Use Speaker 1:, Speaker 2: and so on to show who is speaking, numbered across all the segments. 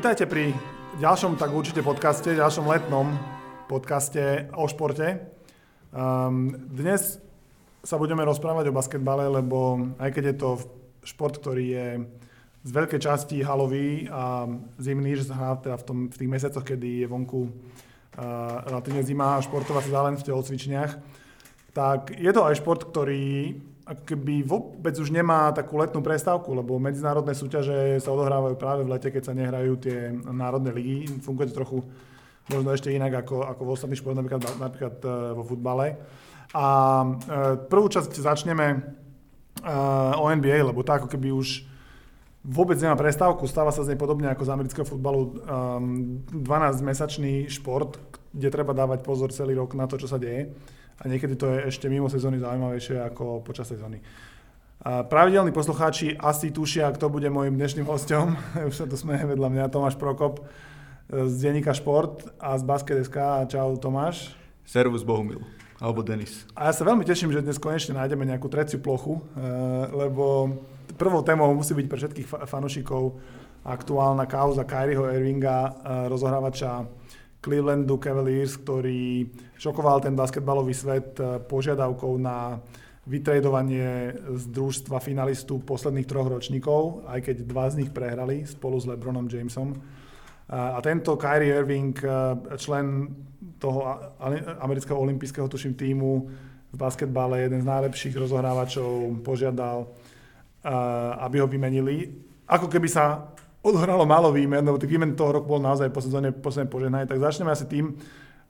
Speaker 1: Vítajte pri ďalšom tak určite podcaste, ďalšom letnom podcaste o športe. Um, dnes sa budeme rozprávať o basketbale, lebo aj keď je to šport, ktorý je z veľkej časti halový a zimný, že sa hrá teda v, tom, v tých mesiacoch, kedy je vonku uh, relatívne zima a športová sa dá len v telocvičniach, tak je to aj šport, ktorý keby vôbec už nemá takú letnú prestávku, lebo medzinárodné súťaže sa odohrávajú práve v lete, keď sa nehrajú tie národné ligy. Funguje to trochu možno ešte inak ako, ako v ostatných športoch, napríklad, napríklad e, vo futbale. A e, prvú časť začneme e, o NBA, lebo tá ako keby už vôbec nemá prestávku, stáva sa z nej podobne ako z amerického futbalu 12-mesačný šport, kde treba dávať pozor celý rok na to, čo sa deje a niekedy to je ešte mimo sezóny zaujímavejšie ako počas sezóny. A pravidelní poslucháči asi tušia, kto bude môjim dnešným hostom. Už sa tu smeje vedľa mňa Tomáš Prokop z denníka Šport a z Basket.sk. Čau Tomáš.
Speaker 2: Servus Bohumil. Alebo Denis.
Speaker 1: A ja sa veľmi teším, že dnes konečne nájdeme nejakú treciu plochu, eh, lebo prvou témou musí byť pre všetkých fanúšikov aktuálna kauza Kyrieho Irvinga, eh, rozohrávača Clevelandu Cavaliers, ktorý šokoval ten basketbalový svet eh, požiadavkou na vytredovanie z družstva finalistu posledných troch ročníkov, aj keď dva z nich prehrali spolu s LeBronom Jamesom. A tento Kyrie Irving, eh, člen toho amerického olympijského tuším týmu v basketbale, jeden z najlepších rozohrávačov, požiadal, eh, aby ho vymenili. Ako keby sa odhralo málo výmen, lebo tých výmen toho roku bol naozaj po sezóne posledné požehnanie, tak začneme asi tým.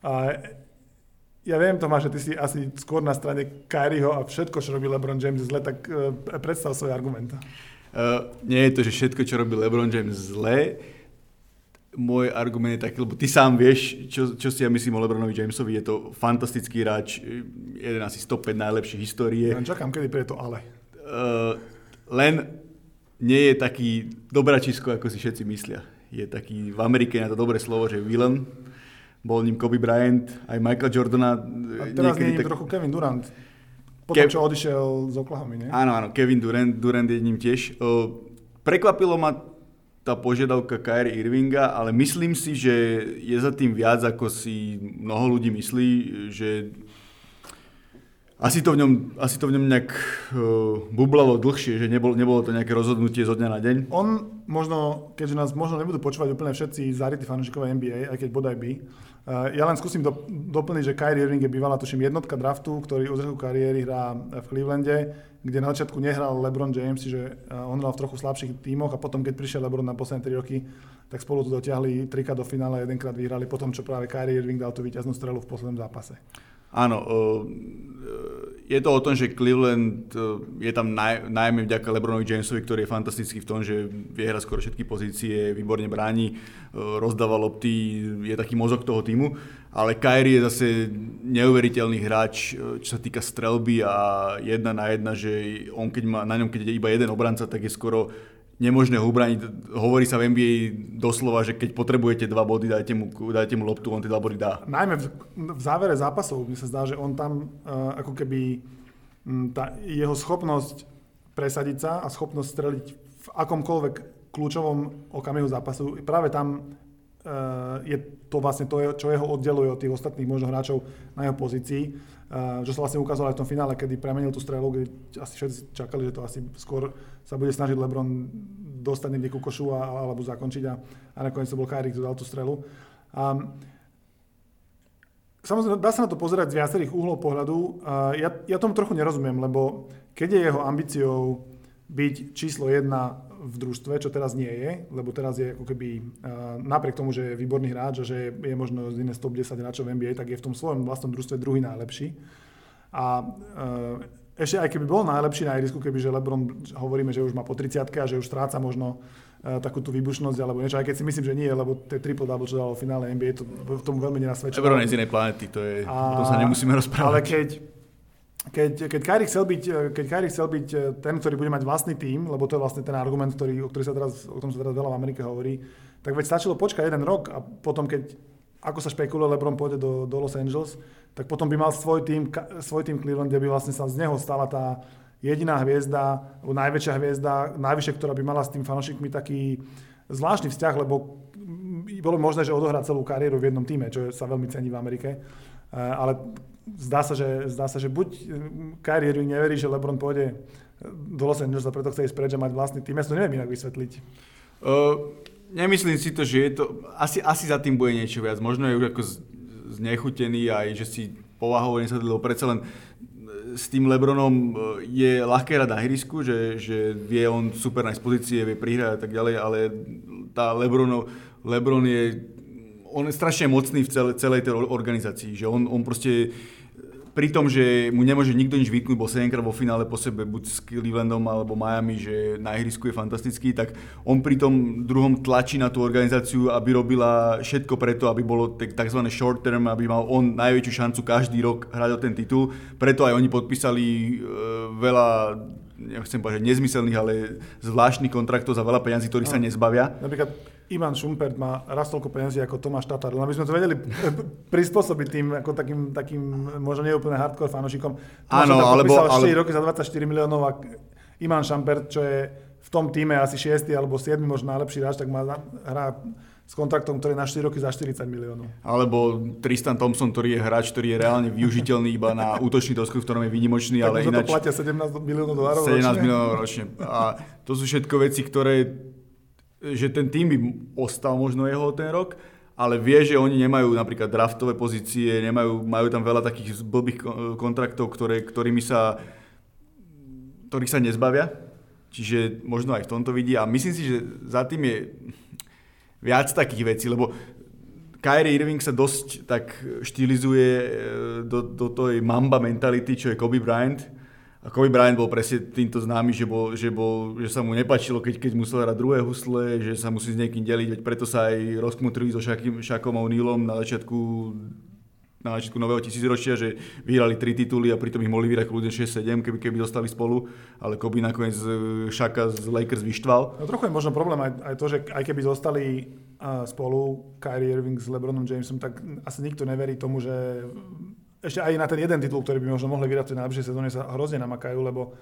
Speaker 1: A ja viem, Tomáš, že ty si asi skôr na strane Kyrieho a všetko, čo robí LeBron James zle, tak uh, predstav svoj argument.
Speaker 2: Uh, nie je to, že všetko, čo robí LeBron James zle. Môj argument je taký, lebo ty sám vieš, čo, čo si ja myslím o LeBronovi Jamesovi. Je to fantastický hráč, jeden asi 105 najlepších histórie.
Speaker 1: Len čakám, kedy príde to ale.
Speaker 2: Uh, len nie je taký dobračisko, ako si všetci myslia. Je taký, v Amerike na to dobré slovo, že villain. Bol ním Kobe Bryant, aj Michael Jordana.
Speaker 1: A teraz nie je tak... trochu Kevin Durant. Potom, Kev... čo odišiel z Oklahoma, nie?
Speaker 2: Áno, áno, Kevin Durant, Durant je ním tiež. Prekvapilo ma tá požiadavka Kyrie Irvinga, ale myslím si, že je za tým viac, ako si mnoho ľudí myslí, že asi to v ňom, asi to v ňom nejak uh, bublalo dlhšie, že nebolo, nebolo to nejaké rozhodnutie zo dňa na deň.
Speaker 1: On možno, keďže nás možno nebudú počúvať úplne všetci zarytí fanúšikovia NBA, aj keď bodaj by, uh, ja len skúsim do, doplniť, že Kyrie Irving je bývalá, tuším, jednotka draftu, ktorý od začiatku kariéry hrá v Clevelande, kde na začiatku nehral LeBron James, čiže uh, on hral v trochu slabších tímoch a potom, keď prišiel LeBron na posledné 3 roky, tak spolu tu dotiahli trikrát do finále, jedenkrát vyhrali potom, čo práve Kyrie Irving dal tú víťaznú strelu v poslednom zápase.
Speaker 2: Áno, je to o tom, že Cleveland je tam naj, najmä vďaka LeBronovi Jamesovi, ktorý je fantastický v tom, že vie hrať skoro všetky pozície, výborne bráni, rozdáva lopty, je taký mozog toho týmu, ale Kyrie je zase neuveriteľný hráč, čo sa týka strelby a jedna na jedna, že on keď má, na ňom keď je iba jeden obranca, tak je skoro nemožné ho ubraniť. Hovorí sa v NBA doslova, že keď potrebujete dva body, dajte mu, dajte mu loptu, on tie dva body dá.
Speaker 1: Najmä v, v závere zápasov mi sa zdá, že on tam uh, ako keby m, tá jeho schopnosť presadiť sa a schopnosť streliť v akomkoľvek kľúčovom okamihu zápasu, práve tam uh, je to vlastne to, čo jeho oddeluje od tých ostatných možno hráčov na jeho pozícii. Uh, čo sa vlastne ukázalo aj v tom finále, kedy premenil tú strelu, kde asi všetci čakali, že to asi skôr sa bude snažiť LeBron dostať niekde ku košu a, alebo zakončiť a, a nakoniec to bol Kyrie, kto dal tú strelu. Um, Samozrejme, dá sa na to pozerať z viacerých uhlov pohľadu. Ja, ja tomu trochu nerozumiem, lebo keď je jeho ambíciou byť číslo jedna v družstve, čo teraz nie je, lebo teraz je ako keby, napriek tomu, že je výborný hráč a že je možno z iné 110 hráčov v NBA, tak je v tom svojom vlastnom družstve druhý najlepší. A ešte aj keby bol najlepší na ihrisku, keby že LeBron hovoríme, že už má po 30 a že už stráca možno uh, takú tú výbušnosť alebo niečo, aj keď si myslím, že nie, lebo tie triple double, čo dalo v finále NBA, to tomu veľmi nenasvedčilo.
Speaker 2: LeBron je z inej planety, to je, a, o tom sa nemusíme rozprávať.
Speaker 1: Ale keď, keď, keď, Kyrie chcel byť, keď Kyrie chcel byť eh, ten, ktorý bude mať vlastný tým, lebo to je vlastne ten argument, ktorý, o, ktorý sa teraz, o tom sa teraz veľa v Amerike hovorí, tak veď stačilo počkať jeden rok a potom, keď ako sa špekuluje, LeBron pôjde do, do Los Angeles, tak potom by mal svoj tým, svoj tým Cleveland, kde by vlastne sa z neho stala tá jediná hviezda, alebo najväčšia hviezda, najvyššia, ktorá by mala s tým fanošikmi taký zvláštny vzťah, lebo bolo možné, že odohrá celú kariéru v jednom týme, čo sa veľmi cení v Amerike. Ale zdá sa, že, zdá sa, že buď Kyrie Irving neverí, že LeBron pôjde do Los Angeles a preto chce ísť preč a mať vlastný tým. Ja to neviem inak vysvetliť.
Speaker 2: Uh, nemyslím si to, že je to... Asi, asi za tým bude niečo viac. Možno je už ako znechutený aj, že si povahou nesadli, predsa len s tým Lebronom e, je ľahké hrať na hrisku, že, že vie on super nájsť pozície, vie prihrať a tak ďalej, ale tá Lebronov, Lebron je, on je strašne mocný v celej, celej tej organizácii, že on, on proste pri tom, že mu nemôže nikto nič vytknúť, bol 7 vo finále po sebe, buď s Clevelandom alebo Miami, že na ihrisku je fantastický, tak on pri tom druhom tlačí na tú organizáciu, aby robila všetko preto, aby bolo tzv. short term, aby mal on najväčšiu šancu každý rok hrať o ten titul. Preto aj oni podpísali e, veľa nechcem povedať, nezmyselných, ale zvláštnych kontraktov za veľa peniazí, ktorých no. sa nezbavia.
Speaker 1: Napríklad Ivan Šumpert má raz toľko peniazí ako Tomáš Tatar, len aby sme to vedeli prispôsobiť tým ako takým, takým možno neúplne hardcore fanošikom.
Speaker 2: Áno, alebo...
Speaker 1: 4 ale... roky za 24 miliónov a Ivan Šumpert, čo je v tom týme asi 6 alebo 7 možno najlepší hráč, tak má hrá s kontraktom, ktorý je na 4 roky za 40 miliónov.
Speaker 2: Alebo Tristan Thompson, ktorý je hráč, ktorý je reálne využiteľný iba na útočný dosku, v ktorom je výnimočný, tak ale ináč...
Speaker 1: to platia 17 miliónov dolárov
Speaker 2: 17 ročne. miliónov ročne. A to sú všetko veci, ktoré že ten tým by ostal možno jeho ten rok, ale vie, že oni nemajú napríklad draftové pozície, nemajú, majú tam veľa takých blbých kontraktov, ktoré, ktorými sa, ktorých sa nezbavia. Čiže možno aj v tomto vidí a myslím si, že za tým je viac takých vecí, lebo Kyrie Irving sa dosť tak štilizuje e, do, do tej mamba mentality, čo je Kobe Bryant a Kobe Bryant bol presne týmto známy, že, bol, že, bol, že sa mu nepačilo, keď, keď musel hrať druhé husle, že sa musí s niekým deliť, veď preto sa aj rozkmutrili so Shakim, Shakom O'Neillom na začiatku na začiatku nového tisícročia, že vyhrali tri tituly a pritom ich mohli vyhrať kľudne 6-7, keby, keby dostali spolu, ale Kobe nakoniec Šaka z Lakers vyštval.
Speaker 1: No trochu je možno problém aj, aj to, že aj keby zostali spolu Kyrie Irving s LeBronom Jamesom, tak asi nikto neverí tomu, že ešte aj na ten jeden titul, ktorý by možno mohli vyhrať v tej najbližšej sezóne, sa hrozne namakajú, lebo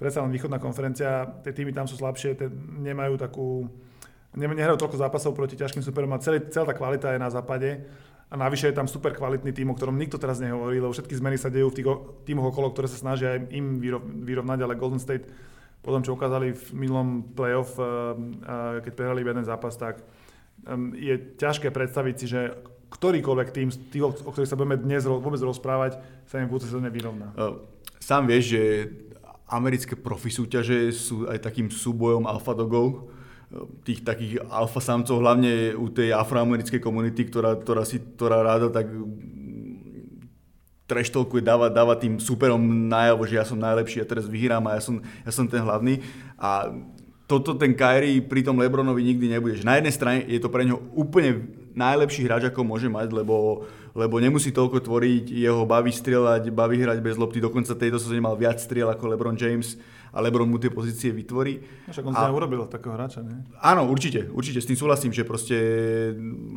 Speaker 1: predsa len východná konferencia, tie týmy tam sú slabšie, tie nemajú takú, nehrajú toľko zápasov proti ťažkým superom a celý, celá tá kvalita je na západe. A navyše je tam super kvalitný tým, o ktorom nikto teraz nehovorí, lebo všetky zmeny sa dejú v tých týmoch okolo, ktoré sa snažia im vyrovnať, ale Golden State potom, čo ukázali v minulom playoff, eh, eh, keď prehrali jeden zápas, tak je ťažké predstaviť si, že ktorýkoľvek tým, tých, o ktorých sa budeme dnes vôbec rozprávať, sa im v budúcej sezóne vyrovná.
Speaker 2: Sám vieš, že americké profi súťaže sú aj takým súbojom alfa dogov, tých takých alfa samcov, hlavne u tej afroamerickej komunity, ktorá, ktorá, si, ktorá ráda tak treštolkuje, dáva, dáva tým superom najavo, že ja som najlepší a teraz vyhrám a ja som, ja som ten hlavný. A toto ten Kyrie pri tom Lebronovi nikdy nebude. Že na jednej strane je to pre neho úplne najlepší hráč, ako môže mať, lebo, lebo nemusí toľko tvoriť, jeho baví strieľať, baví hrať bez lopty, dokonca tejto sezóne mal viac striel ako LeBron James a LeBron mu tie pozície vytvorí.
Speaker 1: No však on a, urobil takého hráča, nie?
Speaker 2: Áno, určite, určite, s tým súhlasím, že proste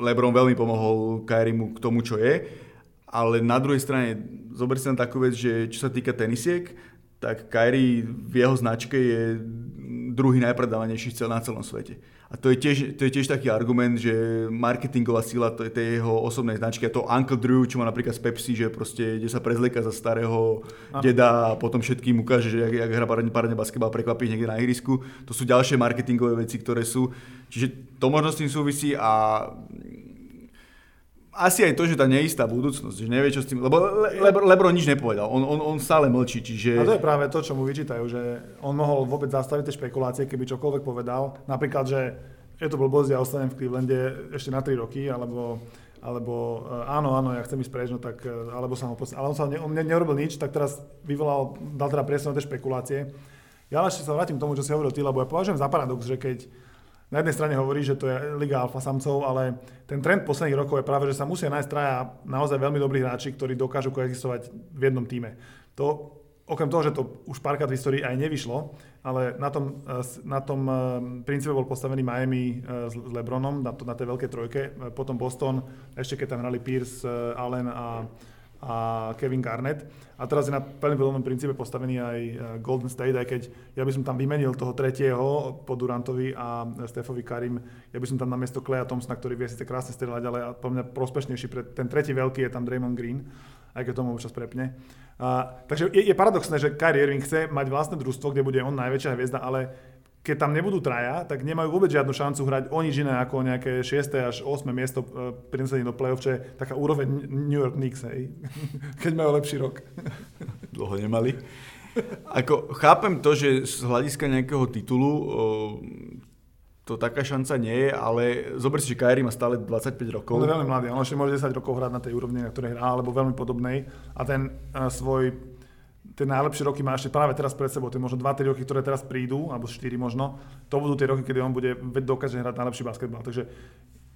Speaker 2: LeBron veľmi pomohol Kyriemu k tomu, čo je, ale na druhej strane, zober si tam takú vec, že čo sa týka tenisiek, tak Kyrie v jeho značke je druhý najpredávanejší cel na celom svete. A to je, tiež, to je tiež taký argument, že marketingová sila tej jeho osobnej značky a to Uncle Drew, čo má napríklad z Pepsi, že proste ide sa prezlieka za starého Aha. deda a potom všetkým ukáže, že jak, jak hra parádne, parádne basketbal prekvapí niekde na ihrisku. To sú ďalšie marketingové veci, ktoré sú. Čiže to možno s tým súvisí a asi aj to, že tá neistá budúcnosť, že nevie, čo s tým, lebo Le, Le, Lebron nič nepovedal, on, on, on stále mlčí, čiže...
Speaker 1: A to je práve to, čo mu vyčítajú, že on mohol vôbec zastaviť tie špekulácie, keby čokoľvek povedal, napríklad, že je to blbosť, ja ostanem v Clevelande ešte na 3 roky, alebo, alebo eh, áno, áno, ja chcem ísť preč, no tak, eh, alebo sa ho post... ale on sa ne, on ne, neurobil nič, tak teraz vyvolal, dal teda priestor na tie špekulácie. Ja ešte sa vrátim k tomu, čo si hovoril ty, lebo ja považujem za paradox, že keď na jednej strane hovorí, že to je liga alfa samcov, ale ten trend posledných rokov je práve, že sa musia nájsť traja naozaj veľmi dobrí hráči, ktorí dokážu koexistovať v jednom týme. To, okrem toho, že to už párkrát v histórii aj nevyšlo, ale na tom, na tom eh, princípe bol postavený Miami eh, s Lebronom, na, to, na tej veľkej trojke, potom Boston, ešte keď tam hrali Pierce, eh, Allen a, a Kevin Garnett. A teraz je na veľmi podobnom princípe postavený aj e, Golden State, aj keď ja by som tam vymenil toho tretieho po Durantovi a Stefovi Karim, ja by som tam na miesto Kleja Thompsona, ktorý vie síce krásne strieľať, ale po mňa prospešnejší pre ten tretí veľký je tam Draymond Green, aj keď tomu občas prepne. A, takže je, je paradoxné, že Kyrie Irving chce mať vlastné družstvo, kde bude on najväčšia hviezda, ale keď tam nebudú traja, tak nemajú vôbec žiadnu šancu hrať o nič iné ako nejaké 6. až 8. miesto e, prinesenie do play-off, čo je taká úroveň New York Knicks, hej. keď majú lepší rok.
Speaker 2: Dlho nemali. Ako, chápem to, že z hľadiska nejakého titulu o, to taká šanca nie je, ale zober si, že Kyrie má stále 25 rokov.
Speaker 1: On je veľmi mladý, on ešte môže 10 rokov hrať na tej úrovni, na ktorej hrá, alebo veľmi podobnej. A ten uh, svoj tie najlepšie roky má ešte práve teraz pred sebou, tie možno 2-3 roky, ktoré teraz prídu, alebo 4 možno, to budú tie roky, kedy on bude dokáže hrať najlepší basketbal. Takže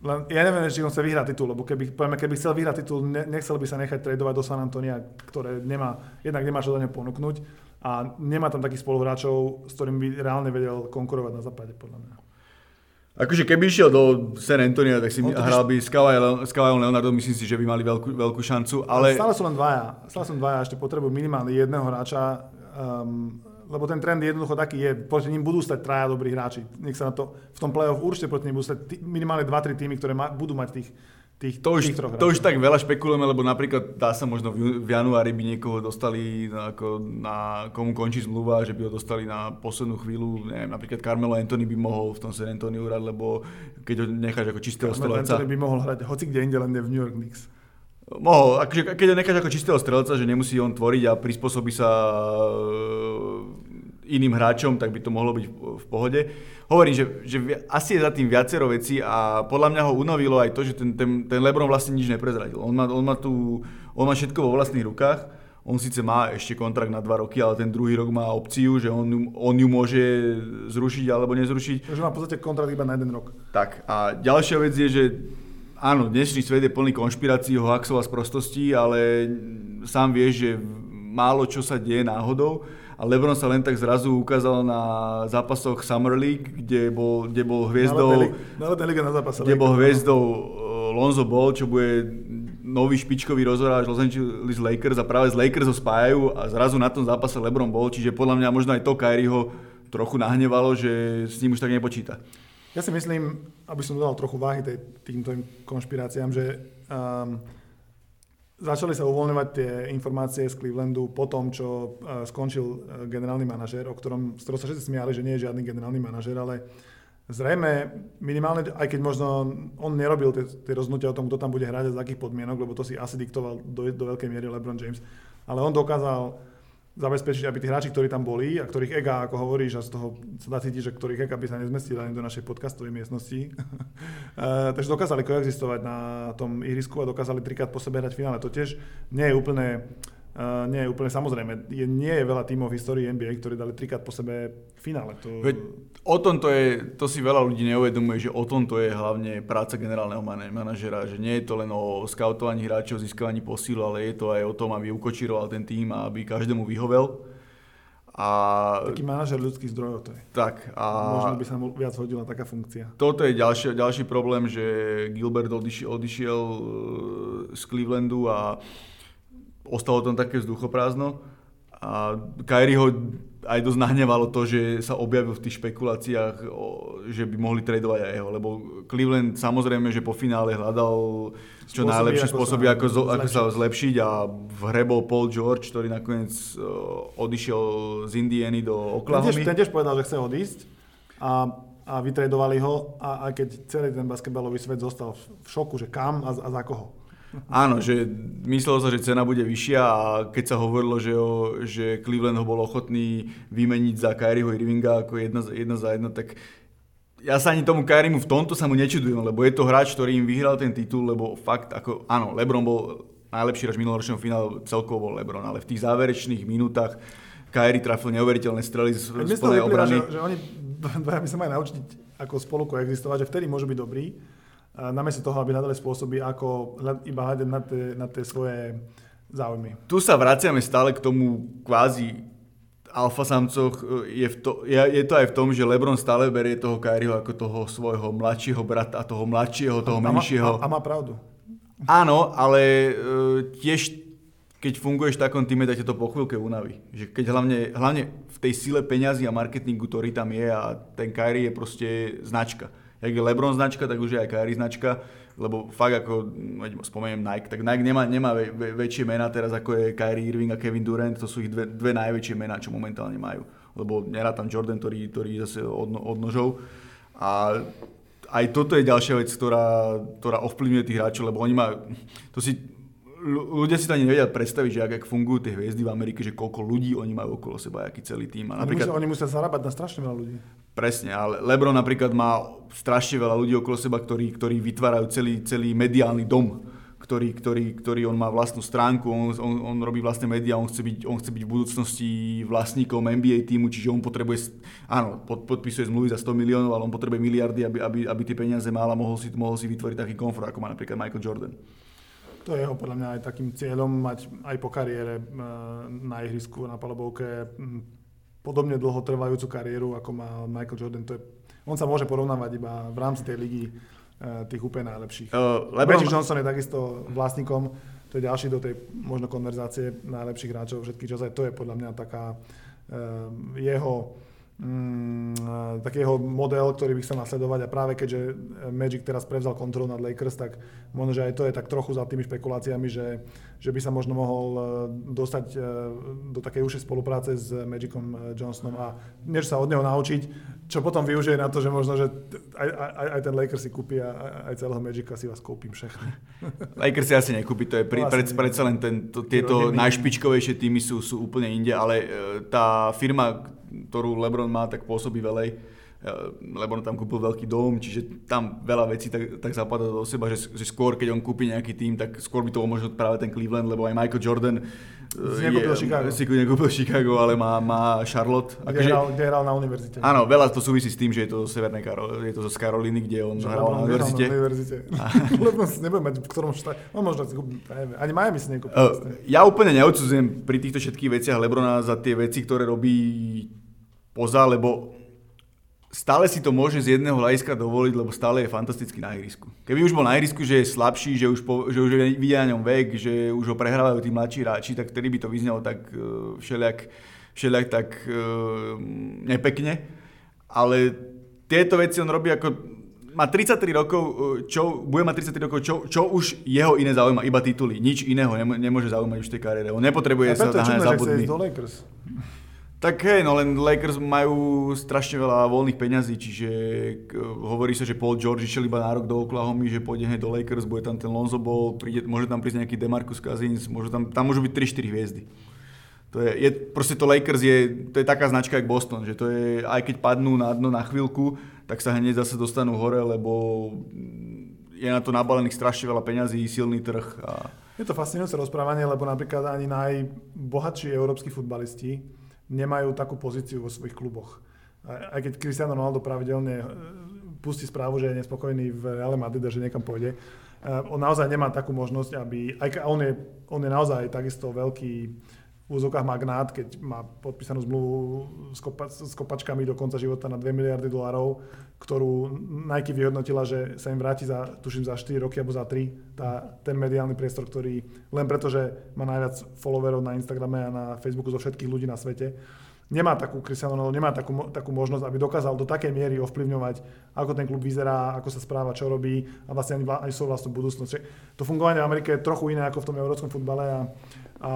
Speaker 1: len, ja neviem, či on chce vyhrať titul, lebo keby, poviem, keby chcel vyhrať titul, ne, nechcel by sa nechať tradovať do San Antonia, ktoré nemá, jednak nemá čo do neho ponúknuť a nemá tam takých spoluhráčov, s ktorým by reálne vedel konkurovať na západe, podľa mňa.
Speaker 2: Akože keby išiel do San Antonia, tak si no, hral by s Kawajom Leonardo, myslím si, že by mali veľkú, veľkú šancu, ale...
Speaker 1: Stále sú len dvaja, stále sú dvaja, ešte potrebujú minimálne jedného hráča, um, lebo ten trend je jednoducho taký je, proti ním budú stať traja dobrí hráči. Nech sa na to, v tom play-off určite proti ním budú stať tý, minimálne 2-3 týmy, ktoré ma, budú mať tých tých,
Speaker 2: to, už,
Speaker 1: tých troch
Speaker 2: to už tak veľa špekulujeme, lebo napríklad dá sa možno v, v januári by niekoho dostali na, ako na komu končí zmluva, že by ho dostali na poslednú chvíľu, neviem, napríklad Carmelo Anthony by mohol v tom San Antonio hrať, lebo keď ho necháš ako čistého
Speaker 1: Carmelo strelca. Anthony by mohol hrať hoci kde inde, len v New York Knicks.
Speaker 2: Mohol, akože, keď ho necháš ako čistého strelca, že nemusí on tvoriť a prispôsobí sa iným hráčom, tak by to mohlo byť v pohode. Hovorím, že, že asi je za tým viacero vecí a podľa mňa ho unavilo aj to, že ten, ten, ten Lebron vlastne nič neprezradil. On má, on, má tu, on má všetko vo vlastných rukách. On síce má ešte kontrakt na dva roky, ale ten druhý rok má opciu, že on, on ju môže zrušiť alebo nezrušiť.
Speaker 1: Takže má v podstate kontrakt iba na jeden rok.
Speaker 2: Tak a ďalšia vec je, že áno, dnešný svet je plný konšpirácií, hoaxov a sprostostí, ale sám vieš, že málo čo sa deje náhodou a LeBron sa len tak zrazu ukázal na zápasoch Summer League, kde bol, kde bol hviezdou,
Speaker 1: na liga na zápase
Speaker 2: kde bol hviezdou uh, Lonzo Ball, čo bude nový špičkový rozhoráč Los Angeles Lakers a práve z Lakers ho spájajú a zrazu na tom zápase LeBron bol, čiže podľa mňa možno aj to Kyrieho trochu nahnevalo, že s ním už tak nepočíta.
Speaker 1: Ja si myslím, aby som dodal trochu váhy tej, týmto konšpiráciám, že um, Začali sa uvoľňovať tie informácie z Clevelandu po tom, čo e, skončil e, generálny manažer, o ktorom, z ktorého sa všetci smiali, že nie je žiadny generálny manažer, ale zrejme minimálne, aj keď možno on nerobil tie, tie rozhodnutia o tom, kto tam bude hrať a z akých podmienok, lebo to si asi diktoval do, do veľkej miery LeBron James, ale on dokázal zabezpečiť, aby tí hráči, ktorí tam boli a ktorých ega, ako hovoríš, a z toho sa dá cítiť, že ktorých ega by sa nezmestili ani do našej podcastovej miestnosti. uh, takže dokázali koexistovať na tom ihrisku a dokázali trikrát po sebe hrať finále. To tiež nie je úplne Uh, nie je úplne samozrejme. Je, nie je veľa tímov v histórii NBA, ktorí dali trikrát po sebe finále. To...
Speaker 2: Veď o tom to je, to si veľa ľudí neuvedomuje, že o tom to je hlavne práca generálneho manažera, že nie je to len o skautovaní hráčov, získavaní posílu, ale je to aj o tom, aby ukočíroval ten tým a aby každému vyhovel.
Speaker 1: A... Taký manažer ľudských zdrojov to je.
Speaker 2: Tak. A...
Speaker 1: Možno by sa mu viac hodila taká funkcia.
Speaker 2: Toto je ďalší, ďalší problém, že Gilbert odišiel, odišiel e, z Clevelandu a ostalo tam také vzduchoprázdno a Kyrie ho aj dosť nahnevalo to, že sa objavil v tých špekuláciách, že by mohli tradovať aj jeho, lebo Cleveland samozrejme, že po finále hľadal čo spôsoby, najlepšie ako spôsoby, sa ako, zo, ako sa zlepšiť a v hre bol Paul George, ktorý nakoniec uh, odišiel z Indiany do
Speaker 1: tiež, ten tiež povedal, že chce odísť a, a vytredovali ho a aj keď celý ten basketbalový svet zostal v šoku, že kam a, a za koho.
Speaker 2: Áno, že myslelo sa, že cena bude vyššia a keď sa hovorilo, že, ho, že Cleveland ho bol ochotný vymeniť za Kyrieho Irvinga ako jedna, jedna za jedna, tak ja sa ani tomu Kyriemu v tomto sa mu nečudujem, lebo je to hráč, ktorý im vyhral ten titul, lebo fakt, ako, áno, LeBron bol najlepší hráč minuloročného finále, celkovo bol LeBron, ale v tých záverečných minútach Kyrie trafil neuveriteľné strely z, plnej obrany.
Speaker 1: Že, že oni by sa mali naučiť ako spolu koexistovať, že vtedy môže byť dobrý, namiesto toho, aby hľadali spôsoby, ako iba hľadať na tie, na tie svoje záujmy.
Speaker 2: Tu sa vraciame stále k tomu kvázi alfa samcoch je, v to, je, je to aj v tom, že LeBron stále berie toho Kyrieho ako toho svojho mladšieho brata, toho mladšieho, toho menšieho.
Speaker 1: A má, a, má pravdu.
Speaker 2: Áno, ale uh, tiež keď funguješ v takom týme, tak ťa to po chvíľke unaví. Že keď hlavne, hlavne v tej sile peňazí a marketingu, ktorý tam je a ten Kyrie je proste značka. Jak je LeBron značka, tak už je aj Kyrie značka, lebo fakt ako, spomeniem Nike, tak Nike nemá, nemá ve, väčšie mená teraz ako je Kyrie Irving a Kevin Durant, to sú ich dve, dve najväčšie mená, čo momentálne majú. Lebo nerá tam Jordan, ktorý, ktorý zase od, od nožov. A aj toto je ďalšia vec, ktorá, ktorá ovplyvňuje tých hráčov, lebo oni majú, to si ľudia si to ani nevedia predstaviť, že ak, ak fungujú tie hviezdy v Amerike, že koľko ľudí oni majú okolo seba, aký celý tým.
Speaker 1: A napríklad, oni, musia, oni musia zarábať na strašne veľa ľudí.
Speaker 2: Presne, ale Lebron napríklad má strašne veľa ľudí okolo seba, ktorí, ktorí vytvárajú celý, celý mediálny dom, ktorý, ktorý, ktorý on má vlastnú stránku, on, on, on robí vlastné médiá, on chce, byť, on chce byť v budúcnosti vlastníkom NBA týmu, čiže on potrebuje, áno, pod, podpisuje zmluvy za 100 miliónov, ale on potrebuje miliardy, aby, aby, aby tie peniaze mal a mohol si, mohol si vytvoriť taký komfort, ako má napríklad Michael Jordan.
Speaker 1: To je jeho podľa mňa aj takým cieľom mať aj po kariére eh, na ihrisku, na palobovke podobne dlho trvajúcu kariéru, ako má Michael Jordan. To je, on sa môže porovnávať iba v rámci tej ligy eh, tých úplne najlepších. Uh, Lebron... Magic Johnson je takisto vlastníkom, to je ďalší do tej možno konverzácie najlepších hráčov všetkých časov. To je podľa mňa taká uh, jeho mm, takého model, ktorý by chcel nasledovať a práve keďže Magic teraz prevzal kontrolu nad Lakers, tak možno, že aj to je tak trochu za tými špekuláciami, že, že by sa možno mohol e, dostať e, do takej užšej spolupráce s Magicom e, Johnsonom a niečo sa od neho naučiť, čo potom využije na to, že možno, že aj, aj, aj ten Lakers si kúpi a aj celého Magica si vás kúpim všechny.
Speaker 2: Lakers si asi nekúpi, to je pri, pred, predsa len ten, to, tieto najšpičkovejšie týmy sú, sú úplne inde, ale tá firma, ktorú LeBron má, tak pôsobí velej. LeBron tam kúpil veľký dom, čiže tam veľa vecí tak, tak zapadá do seba, že, že skôr keď on kúpi nejaký tým, tak skôr by to bol možno práve ten Cleveland, lebo aj Michael Jordan
Speaker 1: si nekúpil je, Chicago.
Speaker 2: Si nekúpil Chicago, ale má, má Charlotte.
Speaker 1: Kde, akože, hral, kde hral na univerzite.
Speaker 2: Áno, veľa to súvisí s tým, že je to zo Severnej Karol, je to zo Karoliny, kde on hral na univerzite.
Speaker 1: Na univerzite. Lebo si nebudem mať v ktorom štáte. No možno si kúpil, ani Miami si nekúpil.
Speaker 2: Uh, ja úplne neodsudzujem pri týchto všetkých veciach Lebrona za tie veci, ktoré robí poza, lebo stále si to môže z jedného hľadiska dovoliť, lebo stále je fantastický na ihrisku. Keby už bol na ihrisku, že je slabší, že už, po, že už vidia na ňom vek, že už ho prehrávajú tí mladší hráči, tak vtedy by to vyznelo tak uh, všelijak, všelijak tak uh, nepekne. Ale tieto veci on robí ako má 33 rokov, e, čo, bude mať 33 rokov, čo, čo už jeho iné zaujíma, iba tituly. Nič iného nemôže zaujímať už v tej kariére. On nepotrebuje sa naháňať za bodmi. Tak hej, no len Lakers majú strašne veľa voľných peňazí, čiže hovorí sa, že Paul George išiel iba na rok do Oklahoma, že pôjde hneď do Lakers, bude tam ten Lonzo Ball, príde, môže tam prísť nejaký Demarcus Cousins, môže tam, tam môžu byť 3-4 hviezdy. To je, je, proste to Lakers je, to je taká značka jak Boston, že to je, aj keď padnú na dno na chvíľku, tak sa hneď zase dostanú hore, lebo je na to nabalených strašne veľa peňazí, silný trh. A...
Speaker 1: Je to fascinujúce rozprávanie, lebo napríklad ani najbohatší európsky futbalisti nemajú takú pozíciu vo svojich kluboch. Aj keď Cristiano Ronaldo pravidelne e, pustí správu, že je nespokojný v Real Madrid a že niekam pôjde, e, on naozaj nemá takú možnosť, aby, aj on je, on je naozaj takisto veľký v úzokách magnát, keď má podpísanú zmluvu s, kopa, s kopačkami do konca života na 2 miliardy dolárov, ktorú Nike vyhodnotila, že sa im vráti za, tuším, za 4 roky alebo za 3, tá, ten mediálny priestor, ktorý len preto, že má najviac followerov na Instagrame a na Facebooku zo všetkých ľudí na svete, nemá takú Cristiano Ronaldo, nemá takú, takú možnosť, aby dokázal do takej miery ovplyvňovať, ako ten klub vyzerá, ako sa správa, čo robí a vlastne ani, aj svoju vlastnú budúcnosť. To fungovanie v Amerike je trochu iné ako v tom európskom futbale a a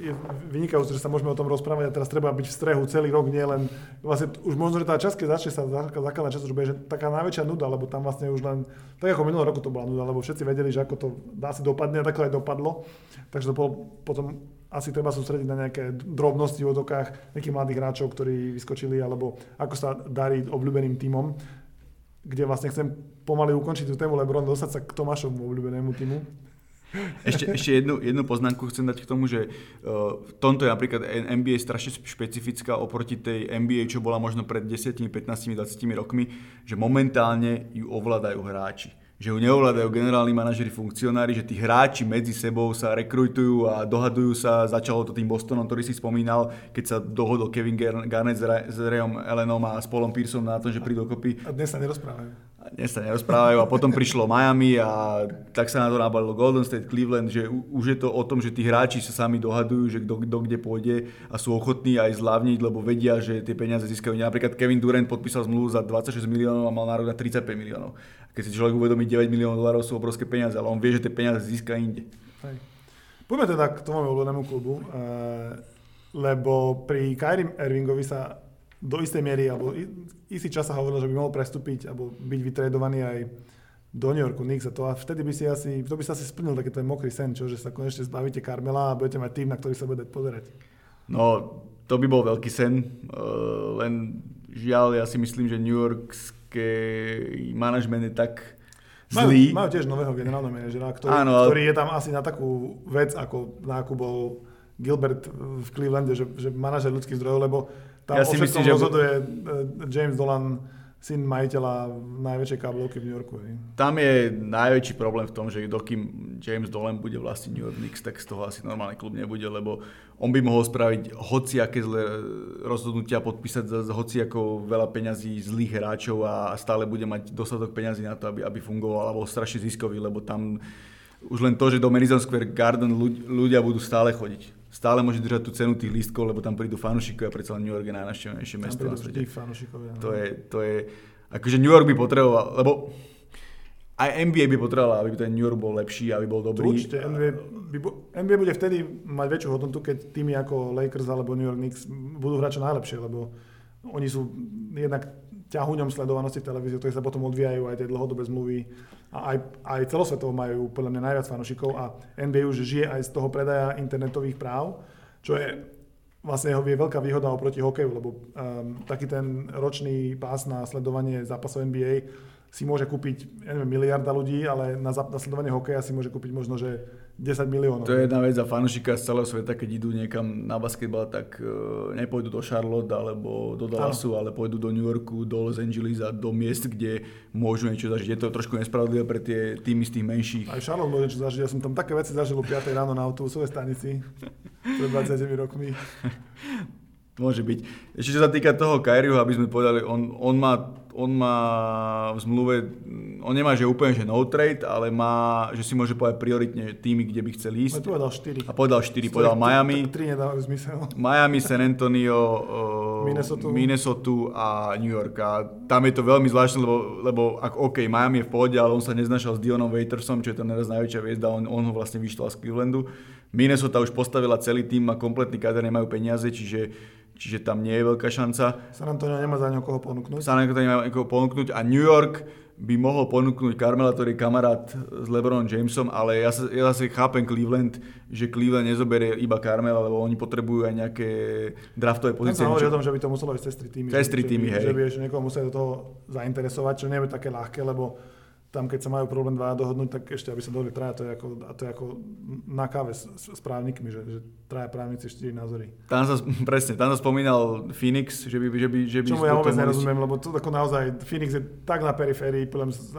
Speaker 1: je vynikajúce, že sa môžeme o tom rozprávať a teraz treba byť v strehu celý rok, nie len, vlastne už možno, že tá časť, keď začne sa zakladať časť, že taká najväčšia nuda, lebo tam vlastne už len, tak ako minulý roku to bola nuda, lebo všetci vedeli, že ako to dá si dopadne a takto aj dopadlo, takže to bolo potom asi treba sústrediť na nejaké drobnosti v odokách nejakých mladých hráčov, ktorí vyskočili, alebo ako sa darí obľúbeným tímom, kde vlastne chcem pomaly ukončiť tú tému Lebron, dostať sa k Tomášovmu obľúbenému týmu.
Speaker 2: Ešte, ešte jednu, jednu poznámku chcem dať k tomu, že uh, v tomto je napríklad NBA strašne špecifická oproti tej NBA, čo bola možno pred 10, 15, 20 rokmi, že momentálne ju ovládajú hráči že ju neovládajú generálni manažeri, funkcionári, že tí hráči medzi sebou sa rekrutujú a dohadujú sa. Začalo to tým Bostonom, ktorý si spomínal, keď sa dohodol Kevin Garnett s Rayom Ellenom a s Paulom Pearsom na to, že prídu dokopy.
Speaker 1: A dnes sa nerozprávajú.
Speaker 2: Dnes sa nerozprávajú a potom prišlo Miami a tak sa na to nabalilo Golden State, Cleveland, že už je to o tom, že tí hráči sa sami dohadujú, že kto, kde pôjde a sú ochotní aj zľavniť, lebo vedia, že tie peniaze získajú. Napríklad Kevin Durant podpísal zmluvu za 26 miliónov a mal nárok na 35 miliónov. Keď si človek uvedomí, 9 miliónov dolárov sú obrovské peniaze, ale on vie, že tie peniaze získa inde. Hej.
Speaker 1: Poďme teda k tomu obľúbenému klubu, eh, lebo pri Kyrie Irvingovi sa do istej miery, alebo istý čas sa hovorilo, že by mohol prestúpiť alebo byť vytredovaný aj do New Yorku Knicks a to a vtedy by si asi, to by sa asi splnil taký ten mokrý sen, čo, že sa konečne zbavíte Carmela a budete mať tým, na ktorý sa bude pozerať.
Speaker 2: No, to by bol veľký sen, uh, len žiaľ, ja si myslím, že New Yorkské manažment je tak zlý.
Speaker 1: Majú, majú tiež nového generálneho manažera, ktorý, Áno, ale... ktorý je tam asi na takú vec, ako na akú bol Gilbert v Clevelande, že, že manažer ľudských zdrojov, lebo tam ja si myslím, že rozhoduje eh, James Dolan, syn majiteľa najväčšej káblovky v New Yorku. Ne?
Speaker 2: Tam je najväčší problém v tom, že dokým James Dolan bude vlastniť New York Knicks, tak z toho asi normálny klub nebude, lebo on by mohol spraviť hociaké zlé rozhodnutia, podpísať za hociako veľa peňazí zlých hráčov a stále bude mať dostatok peňazí na to, aby, aby fungoval, alebo strašne ziskový, lebo tam už len to, že do Madison Square Garden ľudia budú stále chodiť stále môže držať tú cenu tých lístkov, lebo tam prídu fanúšikovia, predsa len New York je najnaštevnejšie mesto na svete. To je, to je, akože New York by potreboval, lebo aj NBA by potrebovala, aby ten New York bol lepší, aby bol dobrý.
Speaker 1: Určite, NBA, by, NBA bude vtedy mať väčšiu hodnotu, keď týmy ako Lakers alebo New York Knicks budú hrať čo najlepšie, lebo oni sú jednak ťahuňom sledovanosti v televízii, ktoré sa potom odvíjajú aj tie dlhodobé zmluvy a aj, aj celosvetovo majú podľa mňa najviac fanúšikov a NBA už žije aj z toho predaja internetových práv, čo je vlastne jeho je veľká výhoda oproti hokeju, lebo um, taký ten ročný pás na sledovanie zápasov NBA si môže kúpiť, ja neviem, miliarda ľudí, ale na, na sledovanie hokeja si môže kúpiť možno, že 10 miliónov.
Speaker 2: To je jedna vec a fanúšika z celého sveta, keď idú niekam na basketbal, tak uh, nepôjdu do Charlotte alebo do Dallasu, ale pôjdu do New Yorku, do Los Angeles a do miest, kde môžu niečo zažiť. Je to trošku nespravodlivé pre tie týmy z tých menších.
Speaker 1: Aj Charlotte môže niečo zažiť. Ja som tam také veci zažil o 5 ráno na autobusovej stanici pred 20 rokmi.
Speaker 2: Môže byť. Ešte čo sa týka toho Kyrieho, aby sme povedali, on, on, má, on má v zmluve, on nemá že úplne že no trade, ale má, že si môže povedať prioritne týmy, kde by chcel ísť.
Speaker 1: A povedal 4.
Speaker 2: A povedal 4, povedal Miami.
Speaker 1: 3 nedávajú zmysel.
Speaker 2: Miami, San Antonio, uh, Minnesota. Minnesota a New York. A tam je to veľmi zvláštne, lebo, lebo ak, OK, Miami je v pohode, ale on sa neznašal s Dionom Waitersom, čo je tam neraz najväčšia hviezda, on, on ho vlastne vyštval z Clevelandu. Minnesota už postavila celý tým, má kompletný kader, nemajú peniaze, čiže čiže tam nie je veľká šanca.
Speaker 1: San Antonio nemá za koho ponúknuť.
Speaker 2: San Antonio nemá niekoho ponúknuť a New York by mohol ponúknuť Carmela, ktorý je kamarát s LeBronom Jamesom, ale ja, sa, ja zase chápem Cleveland, že Cleveland nezoberie iba Carmela, lebo oni potrebujú aj nejaké draftové pozície.
Speaker 1: Ja sa o tom, že by to muselo ísť cez tri týmy.
Speaker 2: Cez tri týmy,
Speaker 1: hej. Že by ešte niekoho museli do toho zainteresovať, čo nie je také ľahké, lebo tam, keď sa majú problém dva dohodnúť, tak ešte, aby sa dohodli traja, to je ako, to je ako na káve s, s právnikmi, že, že traja právnici, štyri názory.
Speaker 2: Tam sa, presne, tam sa spomínal Phoenix, že by, že by, že by
Speaker 1: Čomu ja vôbec nerozumiem, lebo to ako naozaj Phoenix je tak na periférii,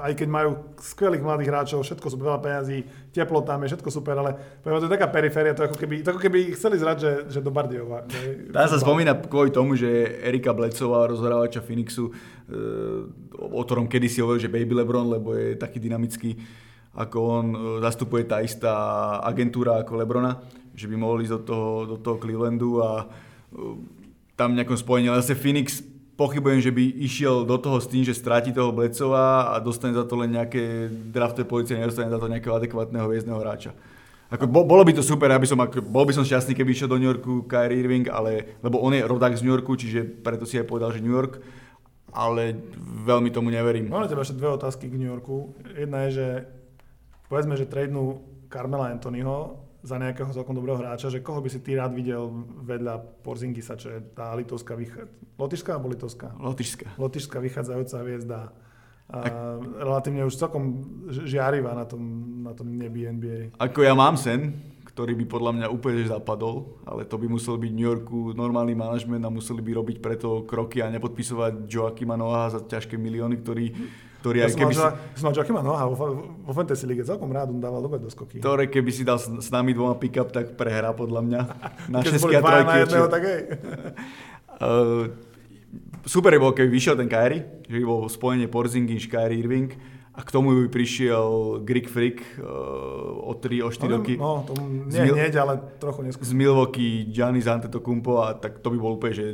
Speaker 1: aj keď majú skvelých mladých hráčov, všetko sú veľa peňazí, teplo tam je, všetko super, ale poviem, to je taká periféria, to ako keby, to ako keby chceli zrať, že, že do Bardiova.
Speaker 2: Tam sa spomína kvôli tomu, že Erika Blecová, rozhrávača Phoenixu, o ktorom kedysi hovoril, že Baby Lebron, lebo je taký dynamický ako on, e, zastupuje tá istá agentúra ako Lebrona, že by mohli ísť do toho, do toho Clevelandu a e, tam nejakom spojení. Ale zase Phoenix pochybujem, že by išiel do toho s tým, že stráti toho Blecova a dostane za to len nejaké draftové policie, nedostane za to nejakého adekvátneho hviezdneho hráča. Ako, bolo by to super, aby som, ako, bol by som šťastný, keby išiel do New Yorku Kyrie Irving, ale, lebo on je rodák z New Yorku, čiže preto si aj povedal, že New York ale veľmi tomu neverím.
Speaker 1: Mám na teba ešte dve otázky k New Yorku. Jedna je, že povedzme, že tradenú Carmela Anthonyho za nejakého celkom dobrého hráča, že koho by si ty rád videl vedľa Porzingisa, čo je tá litovská vychádza... Lotyšská alebo litovská?
Speaker 2: Lotyšská.
Speaker 1: Lotyšská vychádzajúca hviezda. A relatívne už celkom žiarivá na tom, na tom nebi NBA.
Speaker 2: Ako ja mám sen, ktorý by podľa mňa úplne zapadol, ale to by musel byť v New Yorku normálny manažment a museli by robiť preto kroky a nepodpisovať Joakima Noah za ťažké milióny, ktorý, ktorý
Speaker 1: ja aj keby... Ja som mal Joakima Noah vo, Fantasy League, celkom rád, on dával dobré doskoky.
Speaker 2: Ktoré keby si dal s, s nami dvoma pick-up, tak prehrá podľa mňa.
Speaker 1: Na Keď boli a trojky. Na jedného, tak hej.
Speaker 2: uh, super je bol, keby vyšiel ten Kyrie, že by bol spojenie Porzingis, Kyrie Irving a k tomu by prišiel Greek Freak uh, o 3, o 4
Speaker 1: no,
Speaker 2: roky.
Speaker 1: No, to nie Mil- hneď, ale trochu neskôr.
Speaker 2: Z Milwaukee, Giannis Antetokounmpo a tak to by bol úplne, že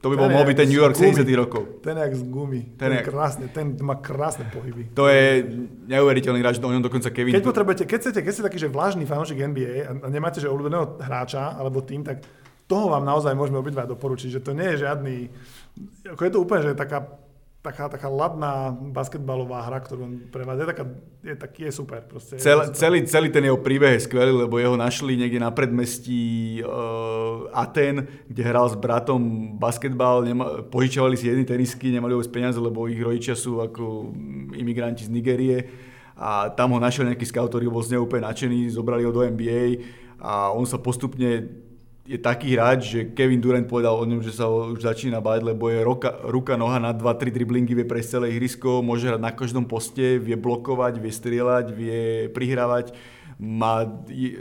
Speaker 2: to by bol mohol byť ten New York 70 rokov.
Speaker 1: Ten je jak z gumy. Ten, ten, je krásny, ten má krásne pohyby.
Speaker 2: To je neuveriteľný hráč, o ňom dokonca Kevin.
Speaker 1: Keď potrebujete, keď chcete, keď ste taký, že vlážny fanúšik NBA a nemáte že obľúbeného hráča alebo tým, tak toho vám naozaj môžeme obidva doporučiť, že to nie je žiadny, ako je to úplne, že taká taká, taká ladná basketbalová hra, ktorú on prevádza, je, taká, je, tak, je super. Proste,
Speaker 2: Cel, je celý, celý ten jeho príbeh je skvelý, lebo jeho našli niekde na predmestí uh, Aten, kde hral s bratom basketbal, nema, požičovali si jedny tenisky, nemali vôbec peniaze, lebo ich rodičia sú ako imigranti z Nigérie a tam ho našiel nejaký scout, ktorý bol z neho úplne nadšený, zobrali ho do NBA a on sa postupne je taký hráč, že Kevin Durant povedal o ňom, že sa už začína báť, lebo je roka, ruka, noha na 2-3 driblingy, vie prejsť celé ihrisko, môže hrať na každom poste, vie blokovať, vie strieľať, vie prihrávať, má,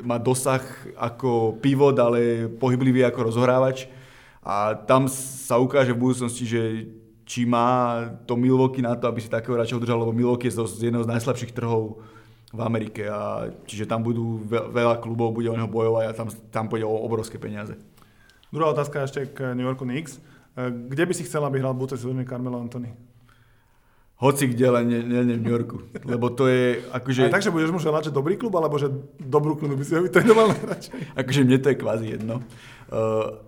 Speaker 2: má dosah ako pivot, ale pohyblivý ako rozhrávač. A tam sa ukáže v budúcnosti, že či má to Milwaukee na to, aby si takého hráča udržal, lebo Milwaukee je z jedného z najslabších trhov v Amerike. A, čiže tam budú veľa klubov, bude o neho bojovať a tam, tam pôjde o obrovské peniaze.
Speaker 1: Druhá otázka ešte k New Yorku Knicks. E, kde by si chcel, aby hral budúce sezóne Carmelo Anthony?
Speaker 2: Hoci kde, len nie, nie, nie v New Yorku. Lebo to je akože...
Speaker 1: A takže budeš mu želať, že dobrý klub, alebo že dobrú klubu by si ho vytrenoval radšej?
Speaker 2: Akože mne to je kvázi jedno. Uh,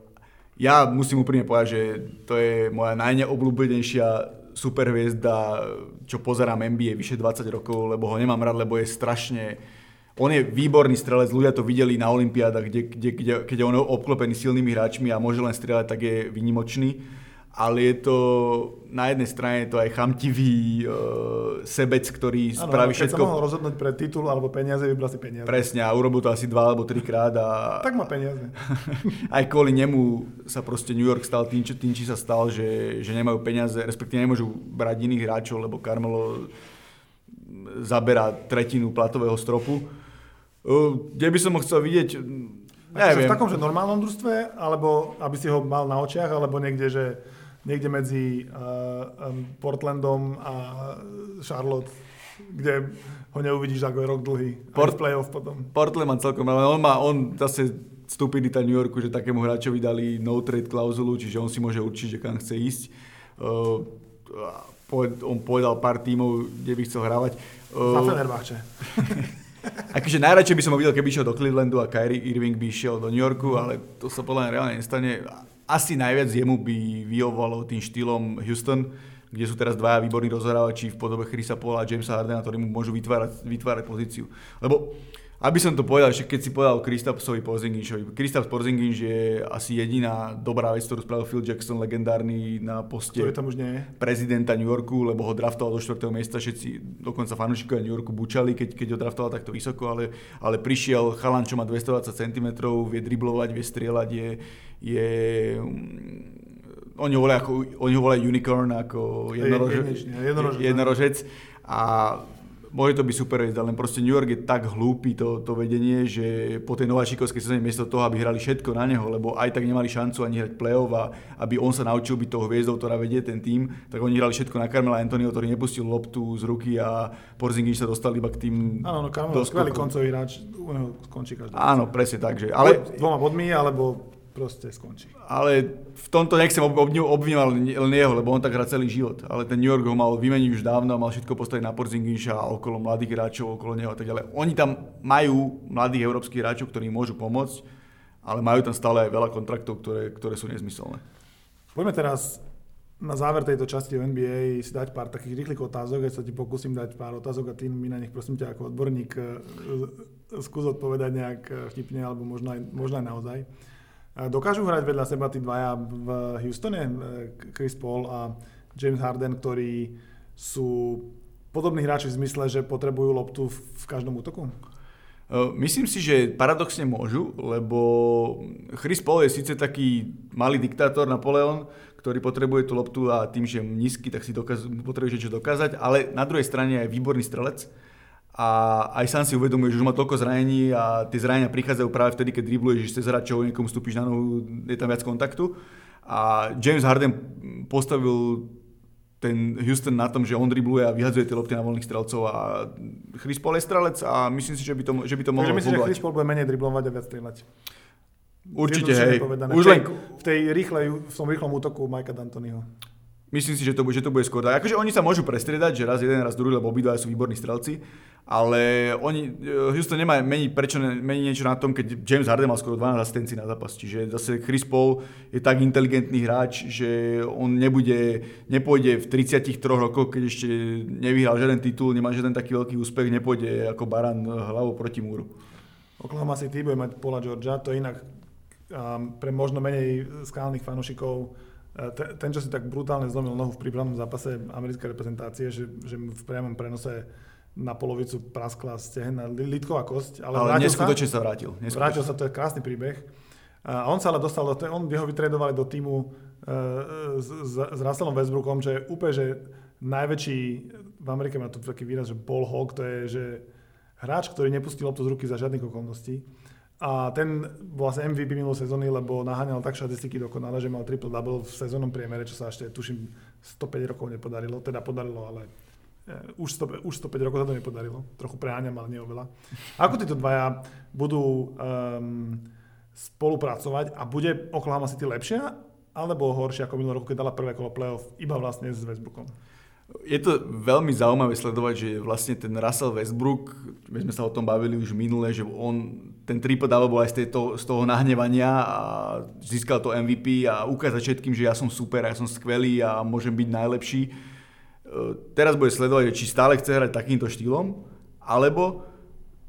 Speaker 2: ja musím úprimne povedať, že to je moja najneobľúbenejšia superhviezda, čo pozerám NBA vyše 20 rokov, lebo ho nemám rád, lebo je strašne... On je výborný strelec, ľudia to videli na Olympiádach, kde, kde, kde, keď je on obklopený silnými hráčmi a môže len strieľať, tak je vynimočný ale je to na jednej strane je to aj chamtivý uh, sebec, ktorý ano, spraví všetko.
Speaker 1: Keď sa mohol rozhodnúť pre titul alebo peniaze, vybral si peniaze.
Speaker 2: Presne, a urobil to asi dva alebo trikrát. A...
Speaker 1: Tak má peniaze.
Speaker 2: aj kvôli nemu sa proste New York stal tým, tým, či sa stal, že, že nemajú peniaze, respektíve nemôžu brať iných hráčov, lebo Carmelo zaberá tretinu platového stropu. Uh, kde by som ho chcel vidieť,
Speaker 1: Neviem. V takom, že normálnom družstve, alebo aby si ho mal na očiach, alebo niekde, že niekde medzi uh, um, Portlandom a Charlotte, kde ho neuvidíš ako je rok dlhý. Port, playoff potom.
Speaker 2: Portland má celkom, ale on má, on zase stupidita New Yorku, že takému hráčovi dali no trade klauzulu, čiže on si môže určiť, že kam chce ísť. Uh, on povedal pár tímov, kde by chcel hrávať.
Speaker 1: Uh, Za Fenerbahče.
Speaker 2: akože najradšej by som ho videl, keby išiel do Clevelandu a Kyrie Irving by išiel do New Yorku, ale to sa podľa mňa reálne nestane asi najviac jemu by vyhovovalo tým štýlom Houston, kde sú teraz dvaja výborní rozhrávači v podobe Chrisa Paula a Jamesa Hardena, ktorí mu môžu vytvárať, vytvárať pozíciu. Lebo aby som to povedal, že keď si povedal Kristapsovi Porzingišovi, Kristaps Porzingis je asi jediná dobrá vec, ktorú spravil Phil Jackson, legendárny na poste
Speaker 1: tam už nie je.
Speaker 2: prezidenta New Yorku, lebo ho draftoval do 4. miesta, všetci, dokonca fanúšikovia New Yorku bučali, keď, keď ho draftoval takto vysoko, ale, ale prišiel chalan, čo má 220 cm, vie driblovať, vie strieľať, je, je mm, oni ho volajú, ako, oni ho volajú unicorn, ako jednorože, jednorožec. jednorožec. A môže to byť super ale len proste New York je tak hlúpy to, to vedenie, že po tej nováčikovskej sezóne miesto toho, aby hrali všetko na neho, lebo aj tak nemali šancu ani hrať play-off a aby on sa naučil byť toho hviezdou, ktorá vedie ten tým, tak oni hrali všetko na Carmela Antonio, ktorý nepustil loptu z ruky a Porzingis sa dostal iba k tým
Speaker 1: Áno, no Carmelo skvelý koncový hráč, u neho skončí každý.
Speaker 2: Áno, presne tak. Že, ale...
Speaker 1: Dvoma bodmi, alebo proste skončí.
Speaker 2: Ale v tomto nechcem obviňovať len jeho, lebo on tak hrá celý život. Ale ten New York ho mal vymeniť už dávno, mal všetko postaviť na Porzingiša a okolo mladých hráčov, okolo neho a tak ďalej. Oni tam majú mladých európskych hráčov, ktorí môžu pomôcť, ale majú tam stále aj veľa kontraktov, ktoré, ktoré sú nezmyselné.
Speaker 1: Poďme teraz na záver tejto časti o NBA si dať pár takých rýchlych otázok, ja sa ti pokúsim dať pár otázok a ty mi na nich prosím ťa ako odborník e, skús odpovedať nejak e, vtipne alebo možno aj, možno aj naozaj. Dokážu hrať vedľa seba tí dvaja v Houstone, eh, Chris Paul a James Harden, ktorí sú podobní hráči v zmysle, že potrebujú loptu v každom útoku?
Speaker 2: Eh, myslím si, že paradoxne môžu, lebo Chris Paul je síce taký malý diktátor Napoleon, ktorý potrebuje tú loptu a tým, že je nízky, tak si dokaz- potrebuje niečo dokázať, ale na druhej strane je výborný strelec a aj sám si uvedomuje, že už má toľko zranení a tie zranenia prichádzajú práve vtedy, keď dribluješ cez hráčov, niekomu stúpiš na nohu, je tam viac kontaktu. A James Harden postavil ten Houston na tom, že on dribluje a vyhadzuje tie lopty na voľných strelcov a Chris Paul je strelec a myslím si, že by to, že by to mohlo
Speaker 1: Takže myslím, že Chris Paul bude menej driblovať a viac strieľať.
Speaker 2: Určite, hej.
Speaker 1: Už len... V, tej rýchlej, v tom rýchlom útoku Mikea D'Antoniho.
Speaker 2: Myslím si, že to, že to bude skôr. Akože oni sa môžu prestriedať, že raz jeden, raz druhý, lebo obidva sú výborní strelci, ale oni, eh, Houston nemá meniť, prečo mení niečo na tom, keď James Harden mal skoro 12 asistencií na zápas. Čiže zase Chris Paul je tak inteligentný hráč, že on nebude, nepôjde v 33 rokoch, keď ešte nevyhral žiaden titul, nemá žiaden taký veľký úspech, nepôjde ako baran hlavou proti múru.
Speaker 1: Oklahoma City bude mať Paula Georgia, to inak um, pre možno menej skálnych fanúšikov ten, čo si tak brutálne zlomil nohu v prípravnom zápase americkej reprezentácie, že, že v priamom prenose na polovicu praskla stehna litková kosť.
Speaker 2: Ale, ale neskutočne sa, sa vrátil.
Speaker 1: Neskutočne. Vrátil sa, to je krásny príbeh. A on sa ale dostal, do, on by ho vytredovali do týmu uh, s, s, Russellom Westbrookom, čo je úplne, že najväčší, v Amerike má to taký výraz, že ball hog, to je, že hráč, ktorý nepustil loptu z ruky za žiadnych okolností. A ten vlastne MVP minulú sezóny, lebo naháňal tak štatistiky dokonale, že mal triple-double v sezónnom priemere, čo sa ešte tuším 105 rokov nepodarilo. Teda podarilo, ale už, 100, už 105 rokov sa to nepodarilo. Trochu preháňam, ale nie oveľa. Ako títo dvaja budú um, spolupracovať a bude Oklahoma City lepšia alebo horšia ako minulý rok, keď dala prvé kolo playoff iba vlastne s Westbrookom?
Speaker 2: je to veľmi zaujímavé sledovať, že vlastne ten Russell Westbrook, my sme sa o tom bavili už minule, že on ten double bol aj z, tejto, z toho nahnevania a získal to MVP a ukázať všetkým, že ja som super, ja som skvelý a môžem byť najlepší. E, teraz bude sledovať, či stále chce hrať takýmto štýlom, alebo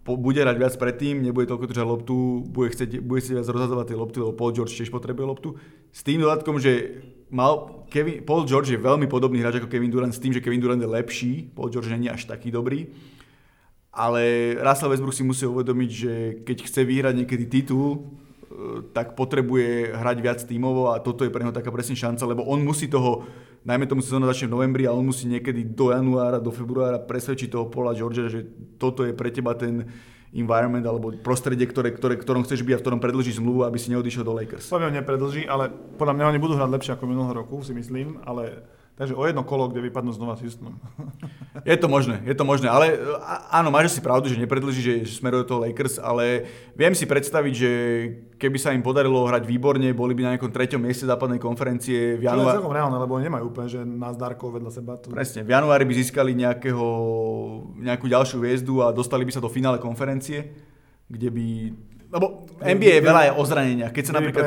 Speaker 2: bude hrať viac predtým, nebude toľko držať loptu, bude chcieť, bude chcieť viac rozhazovať tie lopty, lebo Paul George tiež potrebuje loptu. S tým dodatkom, že mal Kevin, Paul George je veľmi podobný hráč ako Kevin Durant s tým, že Kevin Durant je lepší, Paul George je až taký dobrý. Ale Russell Westbrook si musí uvedomiť, že keď chce vyhrať niekedy titul, tak potrebuje hrať viac tímovo a toto je pre neho taká presne šanca, lebo on musí toho, najmä tomu sezóna začne v novembri a on musí niekedy do januára, do februára presvedčiť toho Paula Georgia, že toto je pre teba ten environment alebo prostredie, ktoré, ktoré, ktorom chceš byť a v ktorom predlží zmluvu, aby si neodišiel do Lakers.
Speaker 1: Poviem, nepredlží, ale podľa mňa oni budú hrať lepšie ako minulého roku, si myslím, ale Takže o jedno kolo, kde vypadnú znova s Houstonom.
Speaker 2: Je to možné, je to možné, ale áno, máš si pravdu, že nepredlží, že smeruje to Lakers, ale viem si predstaviť, že keby sa im podarilo hrať výborne, boli by na nejakom treťom mieste západnej konferencie
Speaker 1: v januári. To je celkom reálne, lebo nemajú úplne, že nás Darkov vedľa seba.
Speaker 2: Tu... Presne, v januári by získali nejakého, nejakú ďalšiu hviezdu a dostali by sa do finále konferencie, kde by lebo NBA je veľa je o zraneniach. Keď sa napríklad,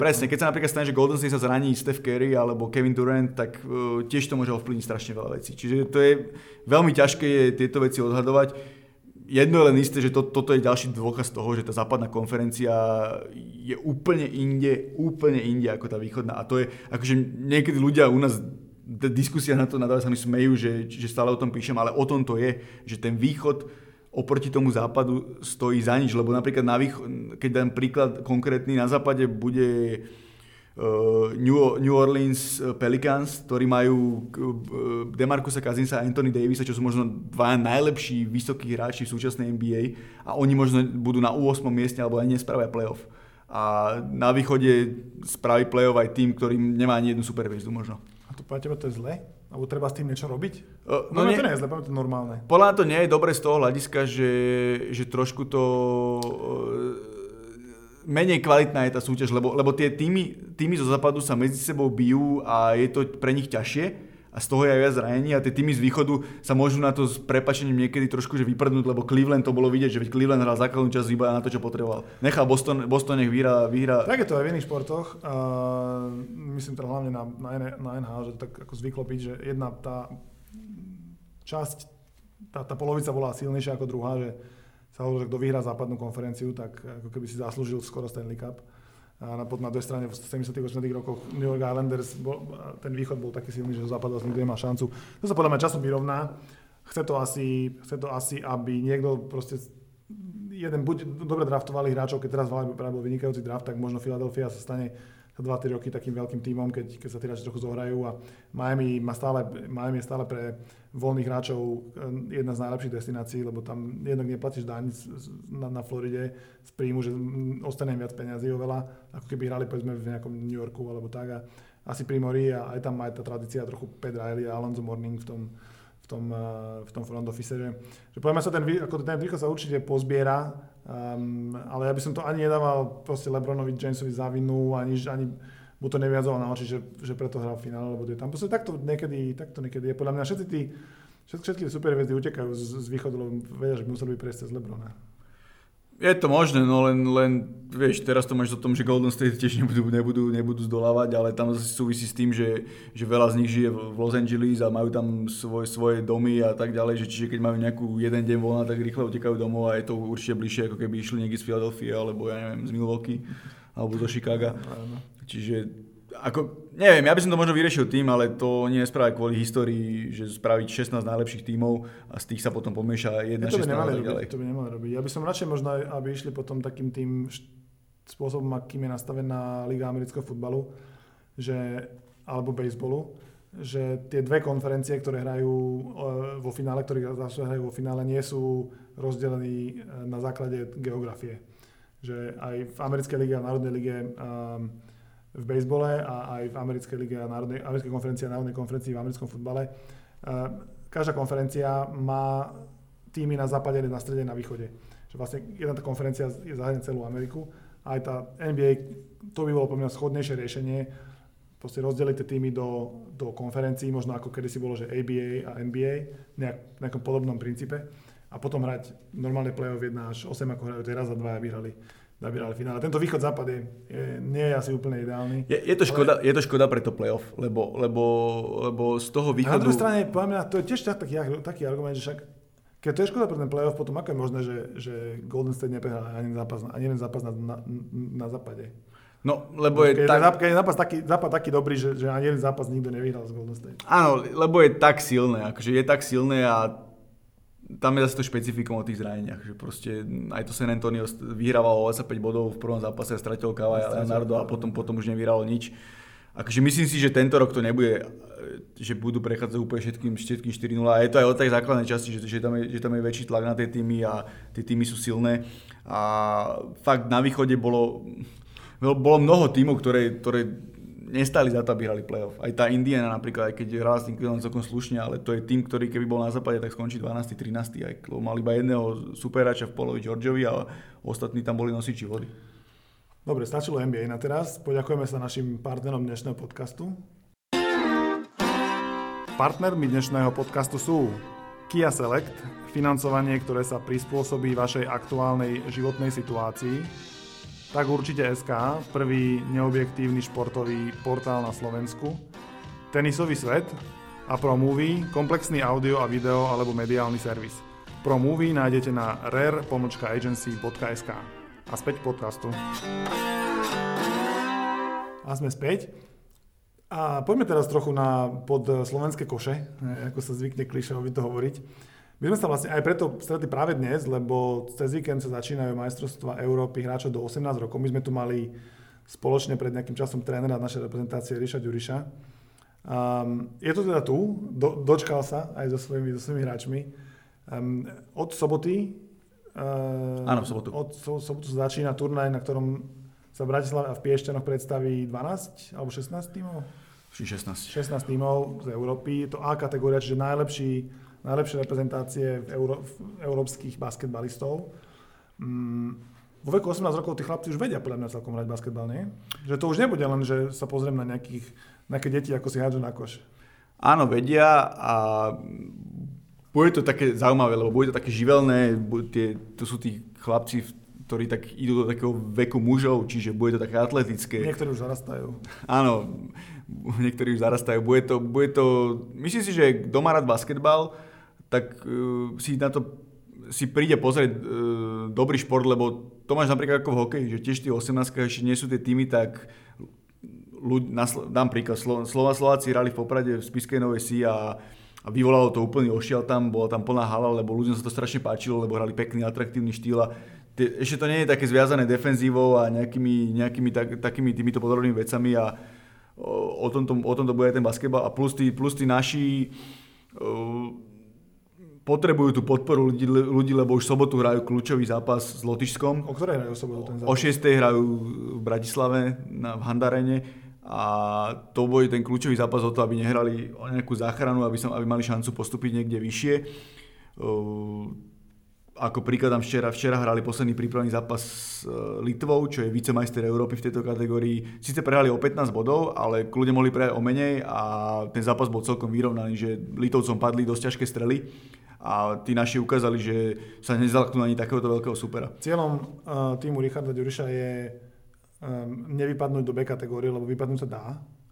Speaker 2: presne, no. keď sa napríklad stane, že Golden State sa zraní Steph Curry alebo Kevin Durant, tak uh, tiež to môže ovplyvniť strašne veľa vecí. Čiže to je veľmi ťažké je tieto veci odhadovať. Jedno je len isté, že to, toto je ďalší dôkaz toho, že tá západná konferencia je úplne inde, úplne inde ako tá východná. A to je, akože niekedy ľudia u nás diskusia na to nadávajú sa mi smejú, že, že stále o tom píšem, ale o tom to je, že ten východ oproti tomu západu stojí za nič, lebo napríklad na výcho- keď dám príklad konkrétny, na západe bude uh, New, Orleans Pelicans, ktorí majú uh, Demarcusa Cousinsa a Anthony Davisa, čo sú možno dva najlepší vysokí hráči v súčasnej NBA a oni možno budú na 8. mieste alebo aj nespravia playoff. A na východe spraví playoff aj tým, ktorý nemá ani jednu superviezdu možno.
Speaker 1: A to pre to je zle? Alebo treba s tým niečo robiť? Uh, no, nie, to nie je zle, to normálne.
Speaker 2: Podľa to nie je dobre z toho hľadiska, že, že trošku to uh, menej kvalitná je tá súťaž, lebo, lebo tie týmy, týmy zo západu sa medzi sebou bijú a je to pre nich ťažšie a z toho je aj viac zranení a tie týmy z východu sa môžu na to s prepačením niekedy trošku že vyprdnúť, lebo Cleveland to bolo vidieť, že Cleveland hral základnú časť iba na to, čo potreboval. Nechal Boston, Boston nech vyhrá, vyhrá.
Speaker 1: Tak je to aj v iných športoch. Uh, myslím teda hlavne na, na, na NHL, že to tak ako zvyklo byť, že jedna tá časť, tá, tá polovica bola silnejšia ako druhá, že sa hovorí, že kto vyhrá západnú konferenciu, tak ako keby si zaslúžil skoro Stanley Cup na, na druhej strane v 70. 80. rokoch New York Islanders, bol, ten východ bol taký silný, že západ vlastne nemá šancu. To sa podľa mňa časom vyrovná. Chce to asi, chce to asi aby niekto proste jeden buď dobre draftovali hráčov, keď teraz bol vynikajúci draft, tak možno Philadelphia sa stane 2-3 roky takým veľkým tímom, keď, keď sa tí hráči trochu zohrajú a Miami, má stále, Miami je stále pre voľných hráčov eh, jedna z najlepších destinácií, lebo tam jednak neplatíš daň na, na Floride z príjmu, že ostane viac peniazy oveľa, ako keby hrali povedzme v nejakom New Yorku alebo tak a asi pri mori a aj tam aj tá tradícia trochu Pat Riley a Alonso Morning v tom, v tom, eh, v tom front office, že, že poďme sa ten, ako ten východ sa určite pozbiera, um, ale ja by som to ani nedával proste Lebronovi Jamesovi za vinu, ani, ani mu to neviazoval na oči, že, že preto hral v finále, lebo je tam. Proste takto niekedy, takto niekedy je. Podľa mňa všetci tí, všetky, všetky superhviezdy utekajú z, z východu, lebo vedia, že by museli byť prejsť cez Lebrona.
Speaker 2: Je to možné, no len, len vieš, teraz to máš o tom, že Golden State tiež nebudú, nebudú, nebudú zdolávať, ale tam zase súvisí s tým, že, že veľa z nich žije v Los Angeles a majú tam svoj, svoje domy a tak ďalej, že čiže keď majú nejakú jeden deň voľna, tak rýchle utekajú domov a je to určite bližšie, ako keby išli niekde z Philadelphia alebo ja neviem, z Milwaukee alebo do Chicaga. Čiže ako, neviem, ja by som to možno vyriešil tým, ale to nie je spraviť kvôli histórii, že spraviť 16 najlepších tímov a z tých sa potom pomieša jedna ja, to by nemali
Speaker 1: robiť, To by nemali robiť. Ja by som radšej možno, aby išli potom takým tým spôsobom, akým je nastavená Liga amerického futbalu, že, alebo baseballu, že tie dve konferencie, ktoré hrajú e, vo finále, ktoré hrajú vo finále, nie sú rozdelení e, na základe geografie. Že aj v americkej lige a národnej lige um, v bejsbole a aj v americkej lige a národnej, americkej konferencii a národnej konferencii v americkom futbale. Každá konferencia má týmy na západe, na strede, na východe. Že vlastne jedna tá konferencia je zahrania celú Ameriku aj tá NBA, to by bolo pre mňa schodnejšie riešenie, proste rozdeliť tie týmy do, do konferencií, možno ako kedy si bolo, že ABA a NBA, nejak, nejakom podobnom princípe a potom hrať normálne play-off 1 až 8, ako hrajú teraz a dvaja vyhrali vyhrali finále. Tento východ západ je, je, nie je asi úplne ideálny.
Speaker 2: Je, je, to škoda, ale... je to škoda pre to playoff, lebo, lebo, lebo z toho východu... A
Speaker 1: na druhej strane, poviem, to je tiež taký, taký argument, že však keď to je škoda pre ten playoff, potom ako je možné, že, že Golden State neprehral ani zápas, ani jeden zápas na, na, na západe?
Speaker 2: No, lebo je
Speaker 1: keď tak... keď je zápas taký, zápas taký dobrý, že, že ani jeden zápas nikto nevyhral z Golden State.
Speaker 2: Áno, lebo je tak silné, akože je tak silné a tam je zase to špecifikum o tých zraneniach, že proste aj to San Antonio vyhrávalo 5 bodov v prvom zápase a stratil Kawhi Leonardo a potom, potom už nevyhralo nič. Akože myslím si, že tento rok to nebude, že budú prechádzať úplne všetkým, všetkým 4-0 a je to aj o tej základnej časti, že, že, tam je, že tam je väčší tlak na tie týmy a tie týmy sú silné. A fakt na východe bolo, bolo mnoho týmov, ktoré, ktoré nestali za to, aby hrali playoff. Aj tá Indiana napríklad, aj keď hrala s tým Cleveland celkom slušne, ale to je tým, ktorý keby bol na západe, tak skončí 12. 13. Aj mal iba jedného superáča v polovi Georgeovi a ostatní tam boli nosiči vody.
Speaker 1: Dobre, stačilo NBA na teraz. Poďakujeme sa našim partnerom dnešného podcastu. Partnermi dnešného podcastu sú Kia Select, financovanie, ktoré sa prispôsobí vašej aktuálnej životnej situácii, tak určite SK, prvý neobjektívny športový portál na Slovensku, Tenisový svet a Pro Movie, komplexný audio a video alebo mediálny servis. Pro Movie nájdete na rare-agency.sk. A späť podcastu. A sme späť. A poďme teraz trochu na pod slovenské koše, ako sa zvykne klišovi to hovoriť. My sme sa vlastne aj preto stretli práve dnes, lebo cez víkend sa začínajú majstrovstvá Európy hráčov do 18 rokov. My sme tu mali spoločne pred nejakým časom trénera našej reprezentácie Ríša Ďuriša. Um, je to teda tu, do, dočkal sa aj so svojimi, so svojimi hráčmi. Um, od soboty
Speaker 2: uh, Áno, sobotu.
Speaker 1: Od so, sobotu sa začína turnaj, na ktorom sa v Bratislave a v Piešťanoch predstaví 12 alebo 16 tímov?
Speaker 2: 16.
Speaker 1: 16 tímov z Európy. Je to A kategória, čiže najlepší najlepšie reprezentácie v Euró- v európskych basketbalistov. Mm, vo veku 18 rokov tí chlapci už vedia podľa mňa celkom hrať basketbal, nie? Že to už nebude len, že sa pozriem na nejakých, nejaké deti, ako si hádžu na koš.
Speaker 2: Áno, vedia a bude to také zaujímavé, lebo bude to také živelné, tie, to sú tí chlapci, ktorí tak idú do takého veku mužov, čiže bude to také atletické.
Speaker 1: Niektorí už zarastajú.
Speaker 2: Áno, niektorí už zarastajú. Bude to, bude to, myslím si, že kto má rád basketbal, tak uh, si na to si príde pozrieť uh, dobrý šport, lebo to máš napríklad ako v hokeji, že tiež tí 18 ešte nie sú tie týmy, tak ľudí, na, dám príklad, Slo, Slova Slováci hrali v Poprade v Spiskej Novej Si a, a vyvolalo to úplný ošiel tam, bola tam plná hala, lebo ľuďom sa to strašne páčilo, lebo hrali pekný, atraktívny štýl a ešte to nie je také zviazané defenzívou a nejakými, nejakými tak, takými týmito podrobnými vecami a o, o, tomto, o tomto bude aj ten basketbal a plus tí, plus tí naši uh, potrebujú tú podporu ľudí, ľudí, lebo už v sobotu hrajú kľúčový zápas s Lotyšskom.
Speaker 1: O ktorej hrajú sobotu ten zápas?
Speaker 2: O 6. hrajú v Bratislave na, v Handarene a to bude ten kľúčový zápas o to, aby nehrali o nejakú záchranu, aby, som, aby mali šancu postúpiť niekde vyššie. Uh, ako príkladám včera, včera hrali posledný prípravný zápas s e, Litvou, čo je vicemajster Európy v tejto kategórii. Sice prehrali o 15 bodov, ale kľudne mohli prehrať o menej a ten zápas bol celkom vyrovnaný, že Litovcom padli dosť ťažké strely a tí naši ukázali, že sa nezalaknú ani takéhoto veľkého supera.
Speaker 1: Cieľom uh, týmu Richarda Ďuriša je um, nevypadnúť do B kategórie, lebo vypadnúť sa dá.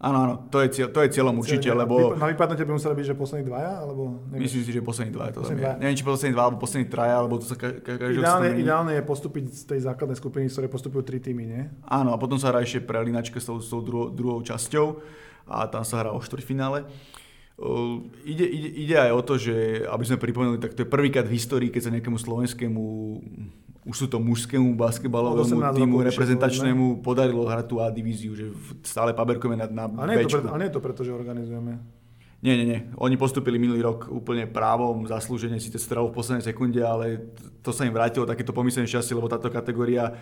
Speaker 2: Áno, áno, to je, cieľ, to je cieľom určite,
Speaker 1: Cieľ,
Speaker 2: lebo...
Speaker 1: Na vypadnutie by museli byť, že poslední dvaja, alebo... Neviem.
Speaker 2: Myslím si, že poslední dvaja to tam
Speaker 1: Poslední
Speaker 2: je.
Speaker 1: dvaja.
Speaker 2: Neviem, či poslední dva, alebo poslední traja, alebo to sa ka- ka- každý rok
Speaker 1: Ideálne,
Speaker 2: stane.
Speaker 1: ideálne je postúpiť z tej základnej skupiny, z ktorej postupujú tri týmy, nie?
Speaker 2: Áno, a potom sa hrá ešte prelinačka s tou, s tou druhou, druhou časťou a tam sa hrá o štvrťfinále. Uh, ide, ide, ide aj o to, že aby sme pripomenuli, tak to je prvýkrát v histórii, keď sa nejakému slovenskému, už sú to mužskému basketbalovému
Speaker 1: 18
Speaker 2: týmu reprezentačnému podarilo hrať tú A divíziu, že stále paberkujeme na, na
Speaker 1: A nie, je to preto, a nie je to preto, že organizujeme.
Speaker 2: Nie, nie, nie. Oni postupili minulý rok úplne právom, zaslúžene, síce strelou v poslednej sekunde, ale to sa im vrátilo takéto pomyselné šťastie, lebo táto kategória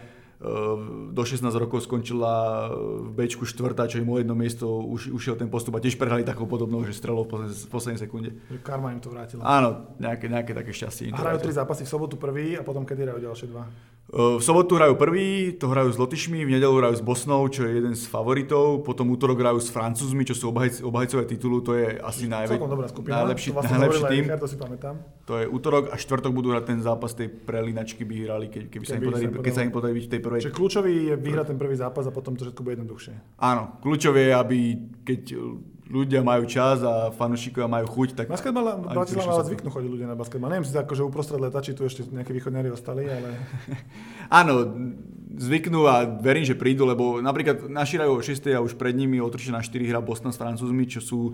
Speaker 2: do 16 rokov skončila v Bčku štvrtá, čo im o jedno miesto už, ušiel ten postup a tiež prehrali takou podobnou, že strelou v poslednej, v poslednej sekunde.
Speaker 1: Že karma im to vrátila.
Speaker 2: Áno, nejaké, nejaké také šťastie. im
Speaker 1: A hrajú tri zápasy v sobotu prvý a potom kedy hrajú ďalšie dva.
Speaker 2: V sobotu hrajú prvý, to hrajú s Lotyšmi, v nedelu hrajú s Bosnou, čo je jeden z favoritov, potom útorok hrajú s Francúzmi, čo sú obhajc, obhajcové titulu, to je asi
Speaker 1: dobrá skupina.
Speaker 2: najlepší,
Speaker 1: to
Speaker 2: najlepší tým.
Speaker 1: Richard, to si pamätám.
Speaker 2: To je útorok a štvrtok budú hrať ten zápas tej prelinačky by hrali, keď, keby sa im
Speaker 1: Keby
Speaker 2: podarí,
Speaker 1: sa im
Speaker 2: keď sa im podarí byť v tej prvej.
Speaker 1: Čiže kľúčový je vyhrať ten prvý zápas a potom to všetko bude jednoduchšie.
Speaker 2: Áno, kľúčové je, aby keď ľudia majú čas a fanúšikovia majú chuť, tak...
Speaker 1: Basketbal, Bratislava ale zvyknú chodiť ľudia na basketbal. Neviem si akože uprostred leta, či tu ešte nejakí východňari ostali, ale
Speaker 2: Áno, zvyknú a verím, že prídu, lebo napríklad naši hrajú o 6 a už pred nimi o 3 na 4 hrá Boston s Francúzmi, čo sú e,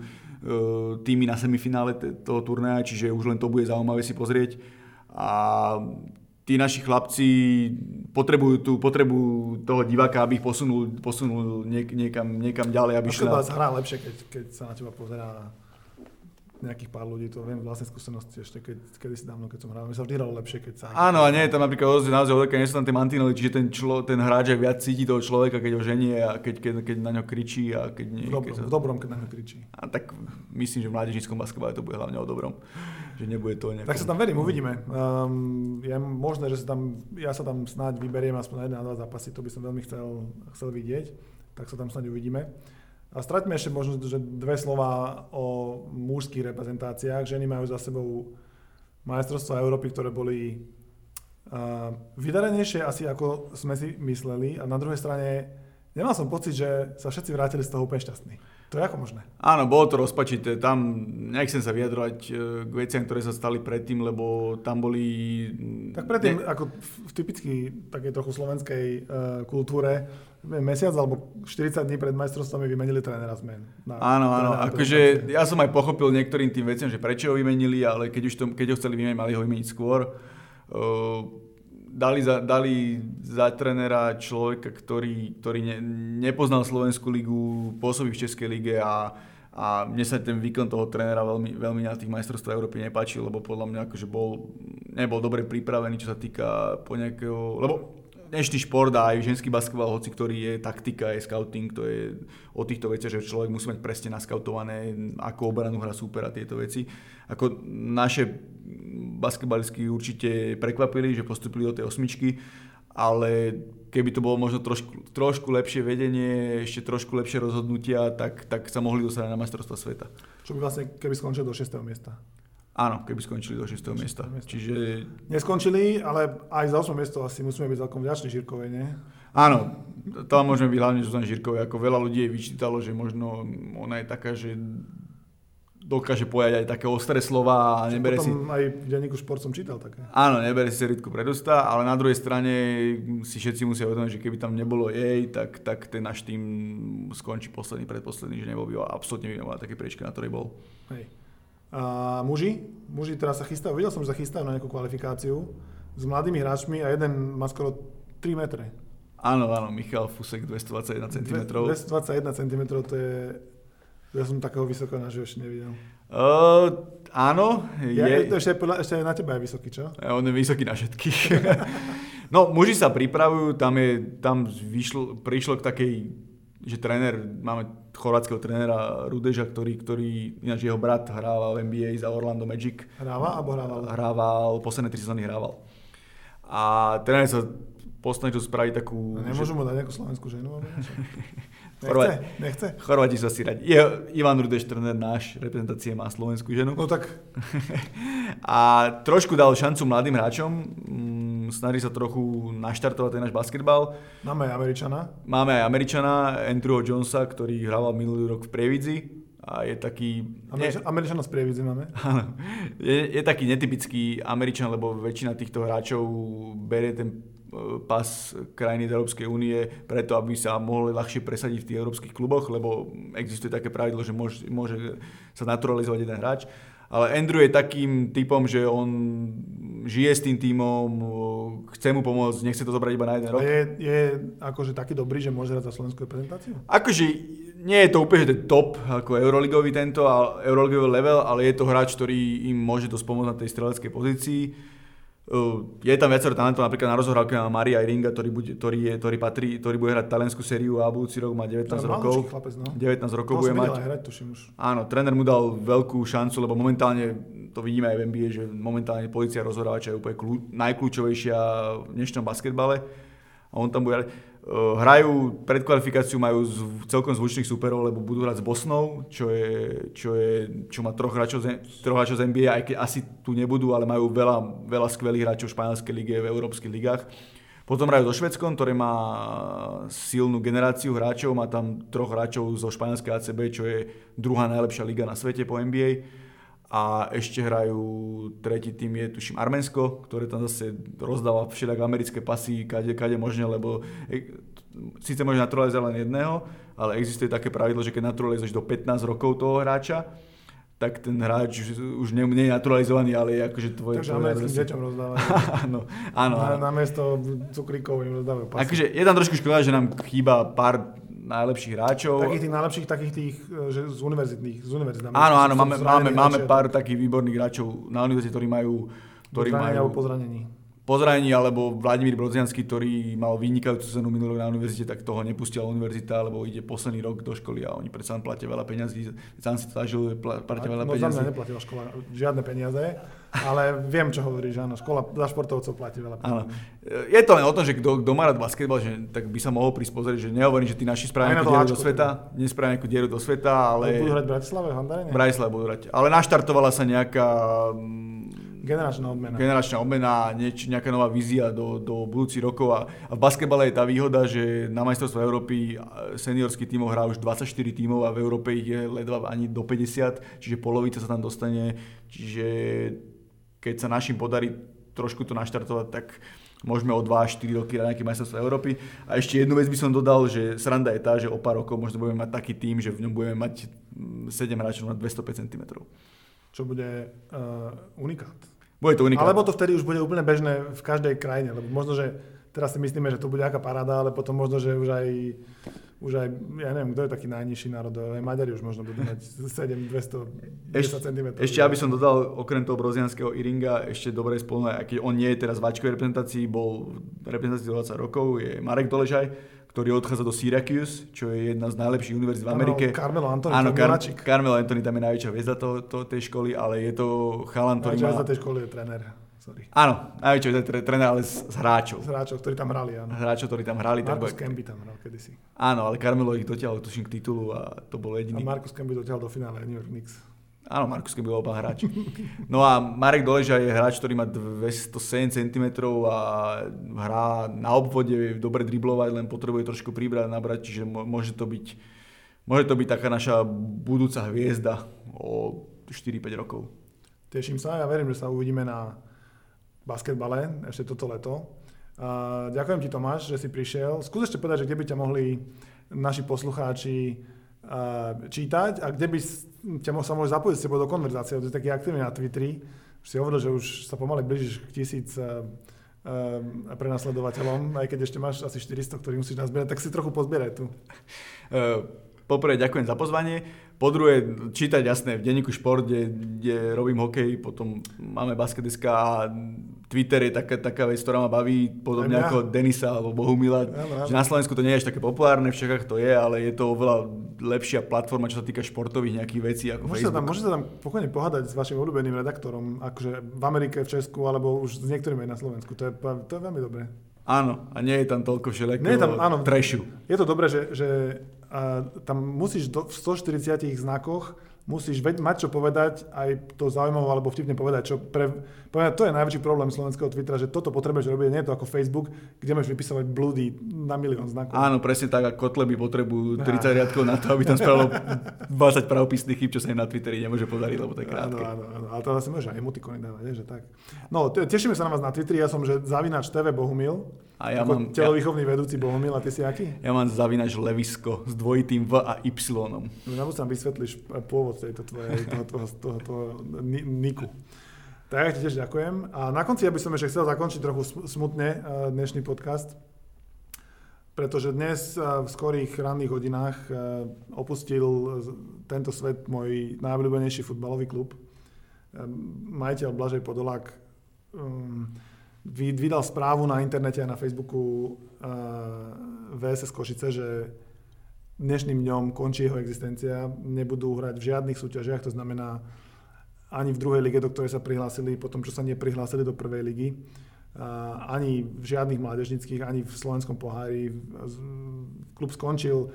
Speaker 2: týmy na semifinále toho turnaja, čiže už len to bude zaujímavé si pozrieť. A tí naši chlapci potrebujú, tú, potrebujú toho diváka, aby ich posunul, posunul niek- niekam, niekam ďalej, aby šla...
Speaker 1: hrá lepšie, keď, keď sa na teba pozerá nejakých pár ľudí, to viem z vlastnej skúsenosti ešte, keď, kedy si dávno, keď som hral. Mi sa vždy hralo lepšie, keď sa...
Speaker 2: Áno, a nie je tam napríklad naozaj, naozaj veľké, nie sú tam tie mantinely, čiže ten, člo, ten hráč aj viac cíti toho človeka, keď ho ženie a keď, keď, keď na ňo kričí a keď nie.
Speaker 1: v dobrom,
Speaker 2: keď sa...
Speaker 1: v dobrom, keď na mňa kričí.
Speaker 2: A tak myslím, že v mládežníckom basketbale to bude hlavne o dobrom. Že nebude to nejako...
Speaker 1: Tak sa tam verím, uvidíme. Um, je možné, že sa tam, ja sa tam snáď vyberiem aspoň na jeden a dva zápasy, to by som veľmi chcel, chcel vidieť, tak sa tam snáď uvidíme. A straťme ešte možno, že dve slova o mužských reprezentáciách. Ženy majú za sebou majstrovstvá Európy, ktoré boli uh, vydarenejšie asi ako sme si mysleli a na druhej strane nemal som pocit, že sa všetci vrátili z toho úplne šťastní. To je ako možné?
Speaker 2: Áno, bolo to rozpačité. Tam nechcem sa vyjadrovať e, k veciam, ktoré sa stali predtým, lebo tam boli...
Speaker 1: Tak predtým, ako v, typicky takej trochu slovenskej uh, kultúre, mesiac alebo 40 dní pred majstrovstvami vymenili trénera zmen. Na,
Speaker 2: Áno, áno, akože ja som aj pochopil niektorým tým veciam, že prečo ho vymenili, ale keď už to, keď ho chceli vymeniť, mali ho vymeniť skôr. Uh, dali za, dali za trénera človeka, ktorý, ktorý ne, nepoznal Slovenskú ligu, pôsobí v Českej lige a, a mne sa ten výkon toho trénera veľmi, veľmi na tých majstrovstvách Európy nepáčil, lebo podľa mňa akože bol, nebol dobre pripravený, čo sa týka po nejakého, lebo dnešný šport a aj ženský basketbal, hoci ktorý je taktika, je scouting, to je o týchto veciach, že človek musí mať presne naskautované, ako obranu hra super a tieto veci. Ako naše basketbalistky určite prekvapili, že postupili do tej osmičky, ale keby to bolo možno trošku, trošku lepšie vedenie, ešte trošku lepšie rozhodnutia, tak, tak sa mohli dostať na majstrovstva sveta.
Speaker 1: Čo by vlastne, keby skončil do 6. miesta.
Speaker 2: Áno, keby skončili do 6. miesta.
Speaker 1: miesta.
Speaker 2: Čiže
Speaker 1: Neskončili, ale aj za 8. miesto asi musíme byť celkom vďační Žirkovej, nie?
Speaker 2: Áno, tam môžeme byť hlavne Zuzan Žirkovej, ako veľa ľudí jej vyčítalo, že možno ona je taká, že dokáže povedať aj také ostré slova a nebere si...
Speaker 1: Aj v denníku šport som čítal také.
Speaker 2: Áno, nebere si rytku pred ústa, ale na druhej strane si všetci musia uvedomiť, že keby tam nebolo jej, tak, tak ten náš tým skončí posledný, predposledný, že nebol by absolútne vyvinovaný také priečke, na ktorej bol.
Speaker 1: Hej. A muži? Muži teraz sa chystajú, videl som, že sa chystajú na nejakú kvalifikáciu s mladými hráčmi a jeden má skoro 3 metre.
Speaker 2: Áno, áno, Michal Fusek 221 cm.
Speaker 1: 221 cm to je... Ja som takého vysoko na ešte nevidel.
Speaker 2: Uh, áno.
Speaker 1: Je, ja, to ešte, ešte na teba je vysoký, čo?
Speaker 2: On je vysoký na všetkých. no, muži sa pripravujú, tam, je, tam vyšlo, prišlo k takej, že tréner, máme chorvátskeho trénera Rudeža, ktorý, ktorý, ináč jeho brat hrával v NBA za Orlando Magic.
Speaker 1: Hrával alebo hrával?
Speaker 2: Hrával, posledné tri sezóny hrával. A tréner sa posnažil spraviť takú...
Speaker 1: A nemôžu mu dať nejakú slovenskú ženu? Nechce? Nechce?
Speaker 2: Chorvati sa si radi. Je, Ivan Rudeš, trenér náš reprezentácie, má slovenskú ženu.
Speaker 1: No tak.
Speaker 2: a trošku dal šancu mladým hráčom. Mm, snaží sa trochu naštartovať ten náš basketbal.
Speaker 1: Máme aj Američana.
Speaker 2: Máme aj Američana, Andrewho Jonesa, ktorý hrával minulý rok v Prievidzi. A je taký...
Speaker 1: Američan, Američana z Prievidzi máme.
Speaker 2: Áno. Je, je taký netypický Američan, lebo väčšina týchto hráčov berie ten pas krajiny Európskej únie preto, aby sa mohli ľahšie presadiť v tých európskych kluboch, lebo existuje také pravidlo, že môže, môže sa naturalizovať jeden hráč. Ale Andrew je takým typom, že on žije s tým týmom, chce mu pomôcť, nechce to zobrať iba na jeden rok.
Speaker 1: A je, je akože taký dobrý, že môže hrať za slovenskú reprezentáciu?
Speaker 2: Akože nie je to úplne že to top ako euroligový tento, euroligový level, ale je to hráč, ktorý im môže dosť pomôcť na tej streleckej pozícii je tam viacero talentov, napríklad na rozhrávke má Maria Iringa, ktorý, bude, ktorý, je, ktorý, patrí, ktorý bude hrať taliansku sériu a budúci rok má 19 to rokov.
Speaker 1: Chlapec, no.
Speaker 2: 19 rokov to bude mať.
Speaker 1: Hrať, tuším už.
Speaker 2: Áno, tréner mu dal veľkú šancu, lebo momentálne, to vidíme aj v NBA, že momentálne pozícia rozhrávača je úplne kľú, najkľúčovejšia v dnešnom basketbale. A on tam bude hrajú predkvalifikáciu, majú z, celkom zvučných superov, lebo budú hrať s Bosnou, čo, je, čo, je, čo má troch hráčov, troch hráčov z NBA, aj keď asi tu nebudú, ale majú veľa, veľa skvelých hráčov v španielskej lige, v európskych ligách. Potom hrajú so Švedskom, ktoré má silnú generáciu hráčov, má tam troch hráčov zo španielskej ACB, čo je druhá najlepšia liga na svete po NBA a ešte hrajú tretí tým je tuším Arménsko, ktoré tam zase rozdáva všelijak americké pasy kade, kade možne, lebo e, síce môže naturalizovať len jedného, ale existuje také pravidlo, že keď naturalizuješ do 15 rokov toho hráča, tak ten hráč už nie, nie je naturalizovaný, ale je akože tvoje...
Speaker 1: Takže americkým deťom rozdávajú.
Speaker 2: áno, áno.
Speaker 1: Na, namiesto cukríkov im rozdávajú pasy.
Speaker 2: Akože je tam trošku škoda, že nám chýba pár najlepších hráčov.
Speaker 1: Takých tých najlepších, takých tých e, že z univerzitných, z univerzitných.
Speaker 2: Áno, áno, máme, máme, máme pár takých výborných hráčov na univerzite, ktorí majú...
Speaker 1: Ktorí majú po zranení
Speaker 2: po zranení, alebo Vladimír Brodziansky, ktorý mal vynikajúcu cenu minulý na univerzite, tak toho nepustila univerzita, lebo ide posledný rok do školy a oni predsa platia veľa peňazí. Sám si to zažil, platia veľa
Speaker 1: no,
Speaker 2: peňazí.
Speaker 1: No za mňa neplatila škola žiadne peniaze, ale viem, čo hovoríš, áno, škola za športovcov platí veľa peňazí. Áno.
Speaker 2: Je to len o tom, že kto, kto má rád basketbal, že, tak by sa mohol prísť pozrieť, že nehovorím, že tí naši spravia nejakú dieru do sveta, teda. nespravia nejakú dieru do sveta, ale...
Speaker 1: Budú hrať v Bratislave, V
Speaker 2: Bratislave budú hrať. Ale naštartovala sa nejaká
Speaker 1: Generačná odmena.
Speaker 2: Generačná odmena, nieč, nejaká nová vízia do, do budúcich rokov. A, a v basketbale je tá výhoda, že na majstrovstvo Európy seniorský tým hrá už 24 tímov a v Európe ich je ledva ani do 50, čiže polovica sa tam dostane. Čiže keď sa našim podarí trošku to naštartovať, tak môžeme o 2-4 roky na nejaké majstrovstvo Európy. A ešte jednu vec by som dodal, že sranda je tá, že o pár rokov možno budeme mať taký tým, že v ňom budeme mať 7 mm, hráčov na 205 cm
Speaker 1: čo bude uh, unikát.
Speaker 2: Bude to unikát.
Speaker 1: Alebo to vtedy už bude úplne bežné v každej krajine, lebo možno, že teraz si myslíme, že to bude aká paráda, ale potom možno, že už aj, už aj ja neviem, kto je taký najnižší národ, aj Maďari už možno budú mať 7, 200, Eš, cm.
Speaker 2: Ešte aby som dodal, okrem toho brozianského Iringa, ešte dobre spolu, aj keď on nie je teraz v Ačkovej reprezentácii, bol v reprezentácii 20 rokov, je Marek Doležaj, ktorý odchádza do Syracuse, čo je jedna z najlepších univerzít v Amerike.
Speaker 1: Carmelo Anthony,
Speaker 2: Áno, Car- Carmelo Anthony tam je najväčšia hviezda to, to, tej školy, ale je to chalan, ktorý
Speaker 1: má... Tej školy je tréner. Sorry.
Speaker 2: Áno, najväčšia hviezda tréner, ale z, z hráčov.
Speaker 1: Z hráčov, ktorí tam hrali, áno.
Speaker 2: Hráčov, ktorí tam hrali.
Speaker 1: Marcus tak... Camby tam hral kedysi.
Speaker 2: Áno, ale Carmelo ich dotiahol tuším k titulu a to bol jediný.
Speaker 1: A Marcus Camby dotiahol do finále New York Knicks.
Speaker 2: Áno, Markus byl oba hráč. No a Marek Doleža je hráč, ktorý má 207 cm a hrá na obvode, dobre driblovať, len potrebuje trošku pribrať, nabrať, čiže môže to byť, môže to byť taká naša budúca hviezda o 4-5 rokov.
Speaker 1: Teším sa, ja verím, že sa uvidíme na basketbale ešte toto leto. Ďakujem ti Tomáš, že si prišiel. Skús ešte povedať, že kde by ťa mohli naši poslucháči čítať a kde by ťa sa mohol zapojiť s tebou do konverzácie, to je taký aktívny na Twitteri. Už si hovoril, že už sa pomaly blížiš k tisíc um, prenasledovateľom, aj keď ešte máš asi 400, ktorý musíš nazbierať, tak si trochu pozbieraj tu.
Speaker 2: Uh, poprvé ďakujem za pozvanie. Po druhé, čítať jasné v denníku šport, kde, kde robím hokej, potom máme basketiska a Twitter je taká, taká vec, ktorá ma baví, podobne ako Denisa alebo Bohumila. Ja, že na Slovensku to nie je až také populárne, v Čechách to je, ale je to oveľa lepšia platforma, čo sa týka športových nejakých vecí ako
Speaker 1: môžete
Speaker 2: Facebook.
Speaker 1: Sa tam, môžete sa tam pokojne pohádať s vašim obľúbeným redaktorom, akože v Amerike, v Česku, alebo už s niektorými aj na Slovensku. To je, to je veľmi dobré.
Speaker 2: Áno, a nie je tam toľko všelijakého áno, trashu.
Speaker 1: Je to dobré, že, že tam musíš do, v 140 znakoch musíš veď, mať čo povedať, aj to zaujímavé alebo vtipne povedať, čo pre, povedať, to je najväčší problém slovenského Twittera, že toto potrebuješ robiť, nie je to ako Facebook, kde máš vypisovať blúdy na milión znakov.
Speaker 2: Áno, presne tak, ako Kotleby potrebujú 30 riadkov na to, aby tam spravilo 20 pravopisných chyb, čo sa im na Twitteri nemôže podariť, lebo to je krátke.
Speaker 1: Áno, áno, áno, ale to zase môže aj emotikony dávať, že tak. No, tešíme sa na vás na Twitteri, ja som, že zavinač TV Bohumil, a ja mám, telovýchovný ja, vedúci Bohumil, a ty si aký?
Speaker 2: Ja mám zavinač Levisko s dvojitým V a Y.
Speaker 1: No, nám sa vysvetlíš pôvod tejto tvojej, toho, toho, toho, toho, niku. Tak ja ti tiež ďakujem. A na konci ja by som ešte chcel zakončiť trochu smutne eh, dnešný podcast, pretože dnes eh, v skorých ranných hodinách opustil tento svet môj najobľúbenejší futbalový klub. Majiteľ Blažej Podolák um, vydal správu na internete a na Facebooku uh, VSS Košice, že dnešným dňom končí jeho existencia, nebudú hrať v žiadnych súťažiach, to znamená ani v druhej lige, do ktorej sa prihlásili, potom čo sa neprihlásili do prvej ligy, uh, ani v žiadnych mládežnických, ani v slovenskom pohári. Klub skončil.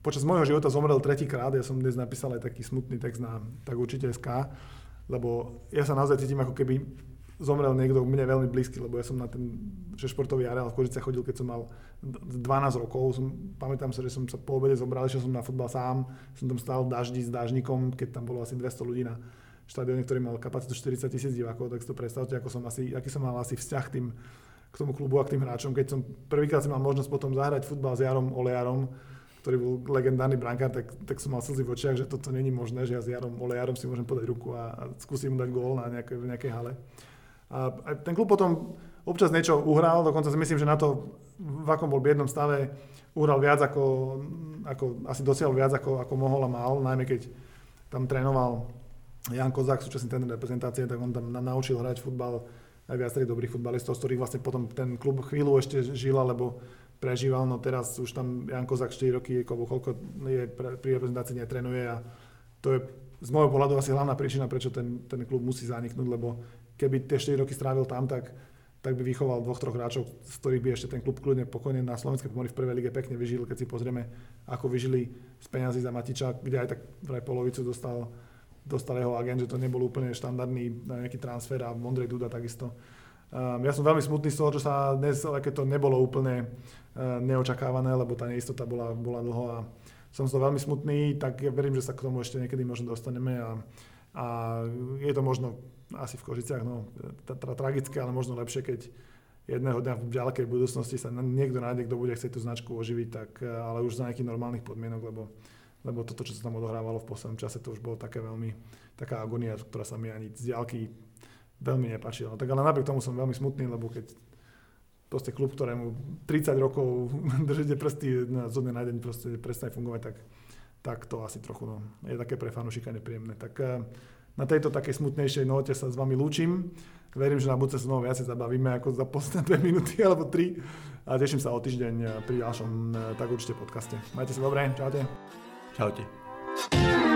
Speaker 1: Počas môjho života zomrel tretíkrát, ja som dnes napísal aj taký smutný text na tak určite SK, lebo ja sa naozaj cítim ako keby zomrel niekto mne veľmi blízky, lebo ja som na ten že športový areál v Kožice chodil, keď som mal 12 rokov. Som, pamätám sa, že som sa po obede zobral, že som na futbal sám, som tam stál v daždi s dážnikom, keď tam bolo asi 200 ľudí na štadióne, ktorý mal kapacitu 40 tisíc divákov, tak si to predstavte, ako som asi, aký som mal asi vzťah tým, k tomu klubu a k tým hráčom. Keď som prvýkrát si mal možnosť potom zahrať futbal s Jarom Olejarom, ktorý bol legendárny brankár, tak, tak som mal slzy v očiach, že toto není možné, že ja s Jarom Olejarom si môžem podať ruku a, a skúsim mu dať gól na nejakej, v nejakej hale. A ten klub potom občas niečo uhral, dokonca si myslím, že na to, v akom bol biednom stave, uhral viac ako, ako asi dosiahol viac ako, ako mohol a mal, najmä keď tam trénoval Jan Kozák, súčasný ten reprezentácie, tak on tam naučil hrať futbal aj viacerých dobrých futbalistov, z ktorých vlastne potom ten klub chvíľu ešte žil, alebo prežíval, no teraz už tam Jan Kozák 4 roky, koľko je pri reprezentácii netrenuje a to je z môjho pohľadu asi hlavná príčina, prečo ten, ten klub musí zaniknúť, lebo keby tie 4 roky strávil tam, tak, tak by vychoval dvoch, troch hráčov, z ktorých by ešte ten klub kľudne pokojne na slovenskej pomory v prvej lige pekne vyžil, keď si pozrieme, ako vyžili z peňazí za Matiča, kde aj tak vraj polovicu dostal, dostal jeho agent, že to nebol úplne štandardný nejaký transfer a Mondrej Duda takisto. Um, ja som veľmi smutný z toho, čo sa dnes, keď to nebolo úplne uh, neočakávané, lebo tá neistota bola, bola dlho a som z toho veľmi smutný, tak ja verím, že sa k tomu ešte niekedy možno dostaneme a, a je to možno asi v Kožiciach, no, tra, tragické, ale možno lepšie, keď jedného dňa v ďalekej budúcnosti sa niekto nájde, kto bude chcieť tú značku oživiť, tak, eh, ale už za nejakých normálnych podmienok, lebo, lebo toto, čo sa tam odohrávalo v poslednom čase, to už bolo také veľmi, taká agonia, ktorá sa mi ani z diálky veľmi nepáčila. Tak ale napriek tomu som veľmi smutný, lebo keď proste klub, ktorému 30 rokov držíte prsty na zo dňa na deň proste prestane fungovať, tak, tak to asi trochu no, je také pre fanúšika nepríjemné. Tak eh, na tejto takej smutnejšej note sa s vami lúčim. Verím, že na budúce znovu viacej zabavíme ako za posledné dve minúty alebo tri. A teším sa o týždeň pri ďalšom tak určite podcaste. Majte sa dobre, čaute.
Speaker 2: Čaute.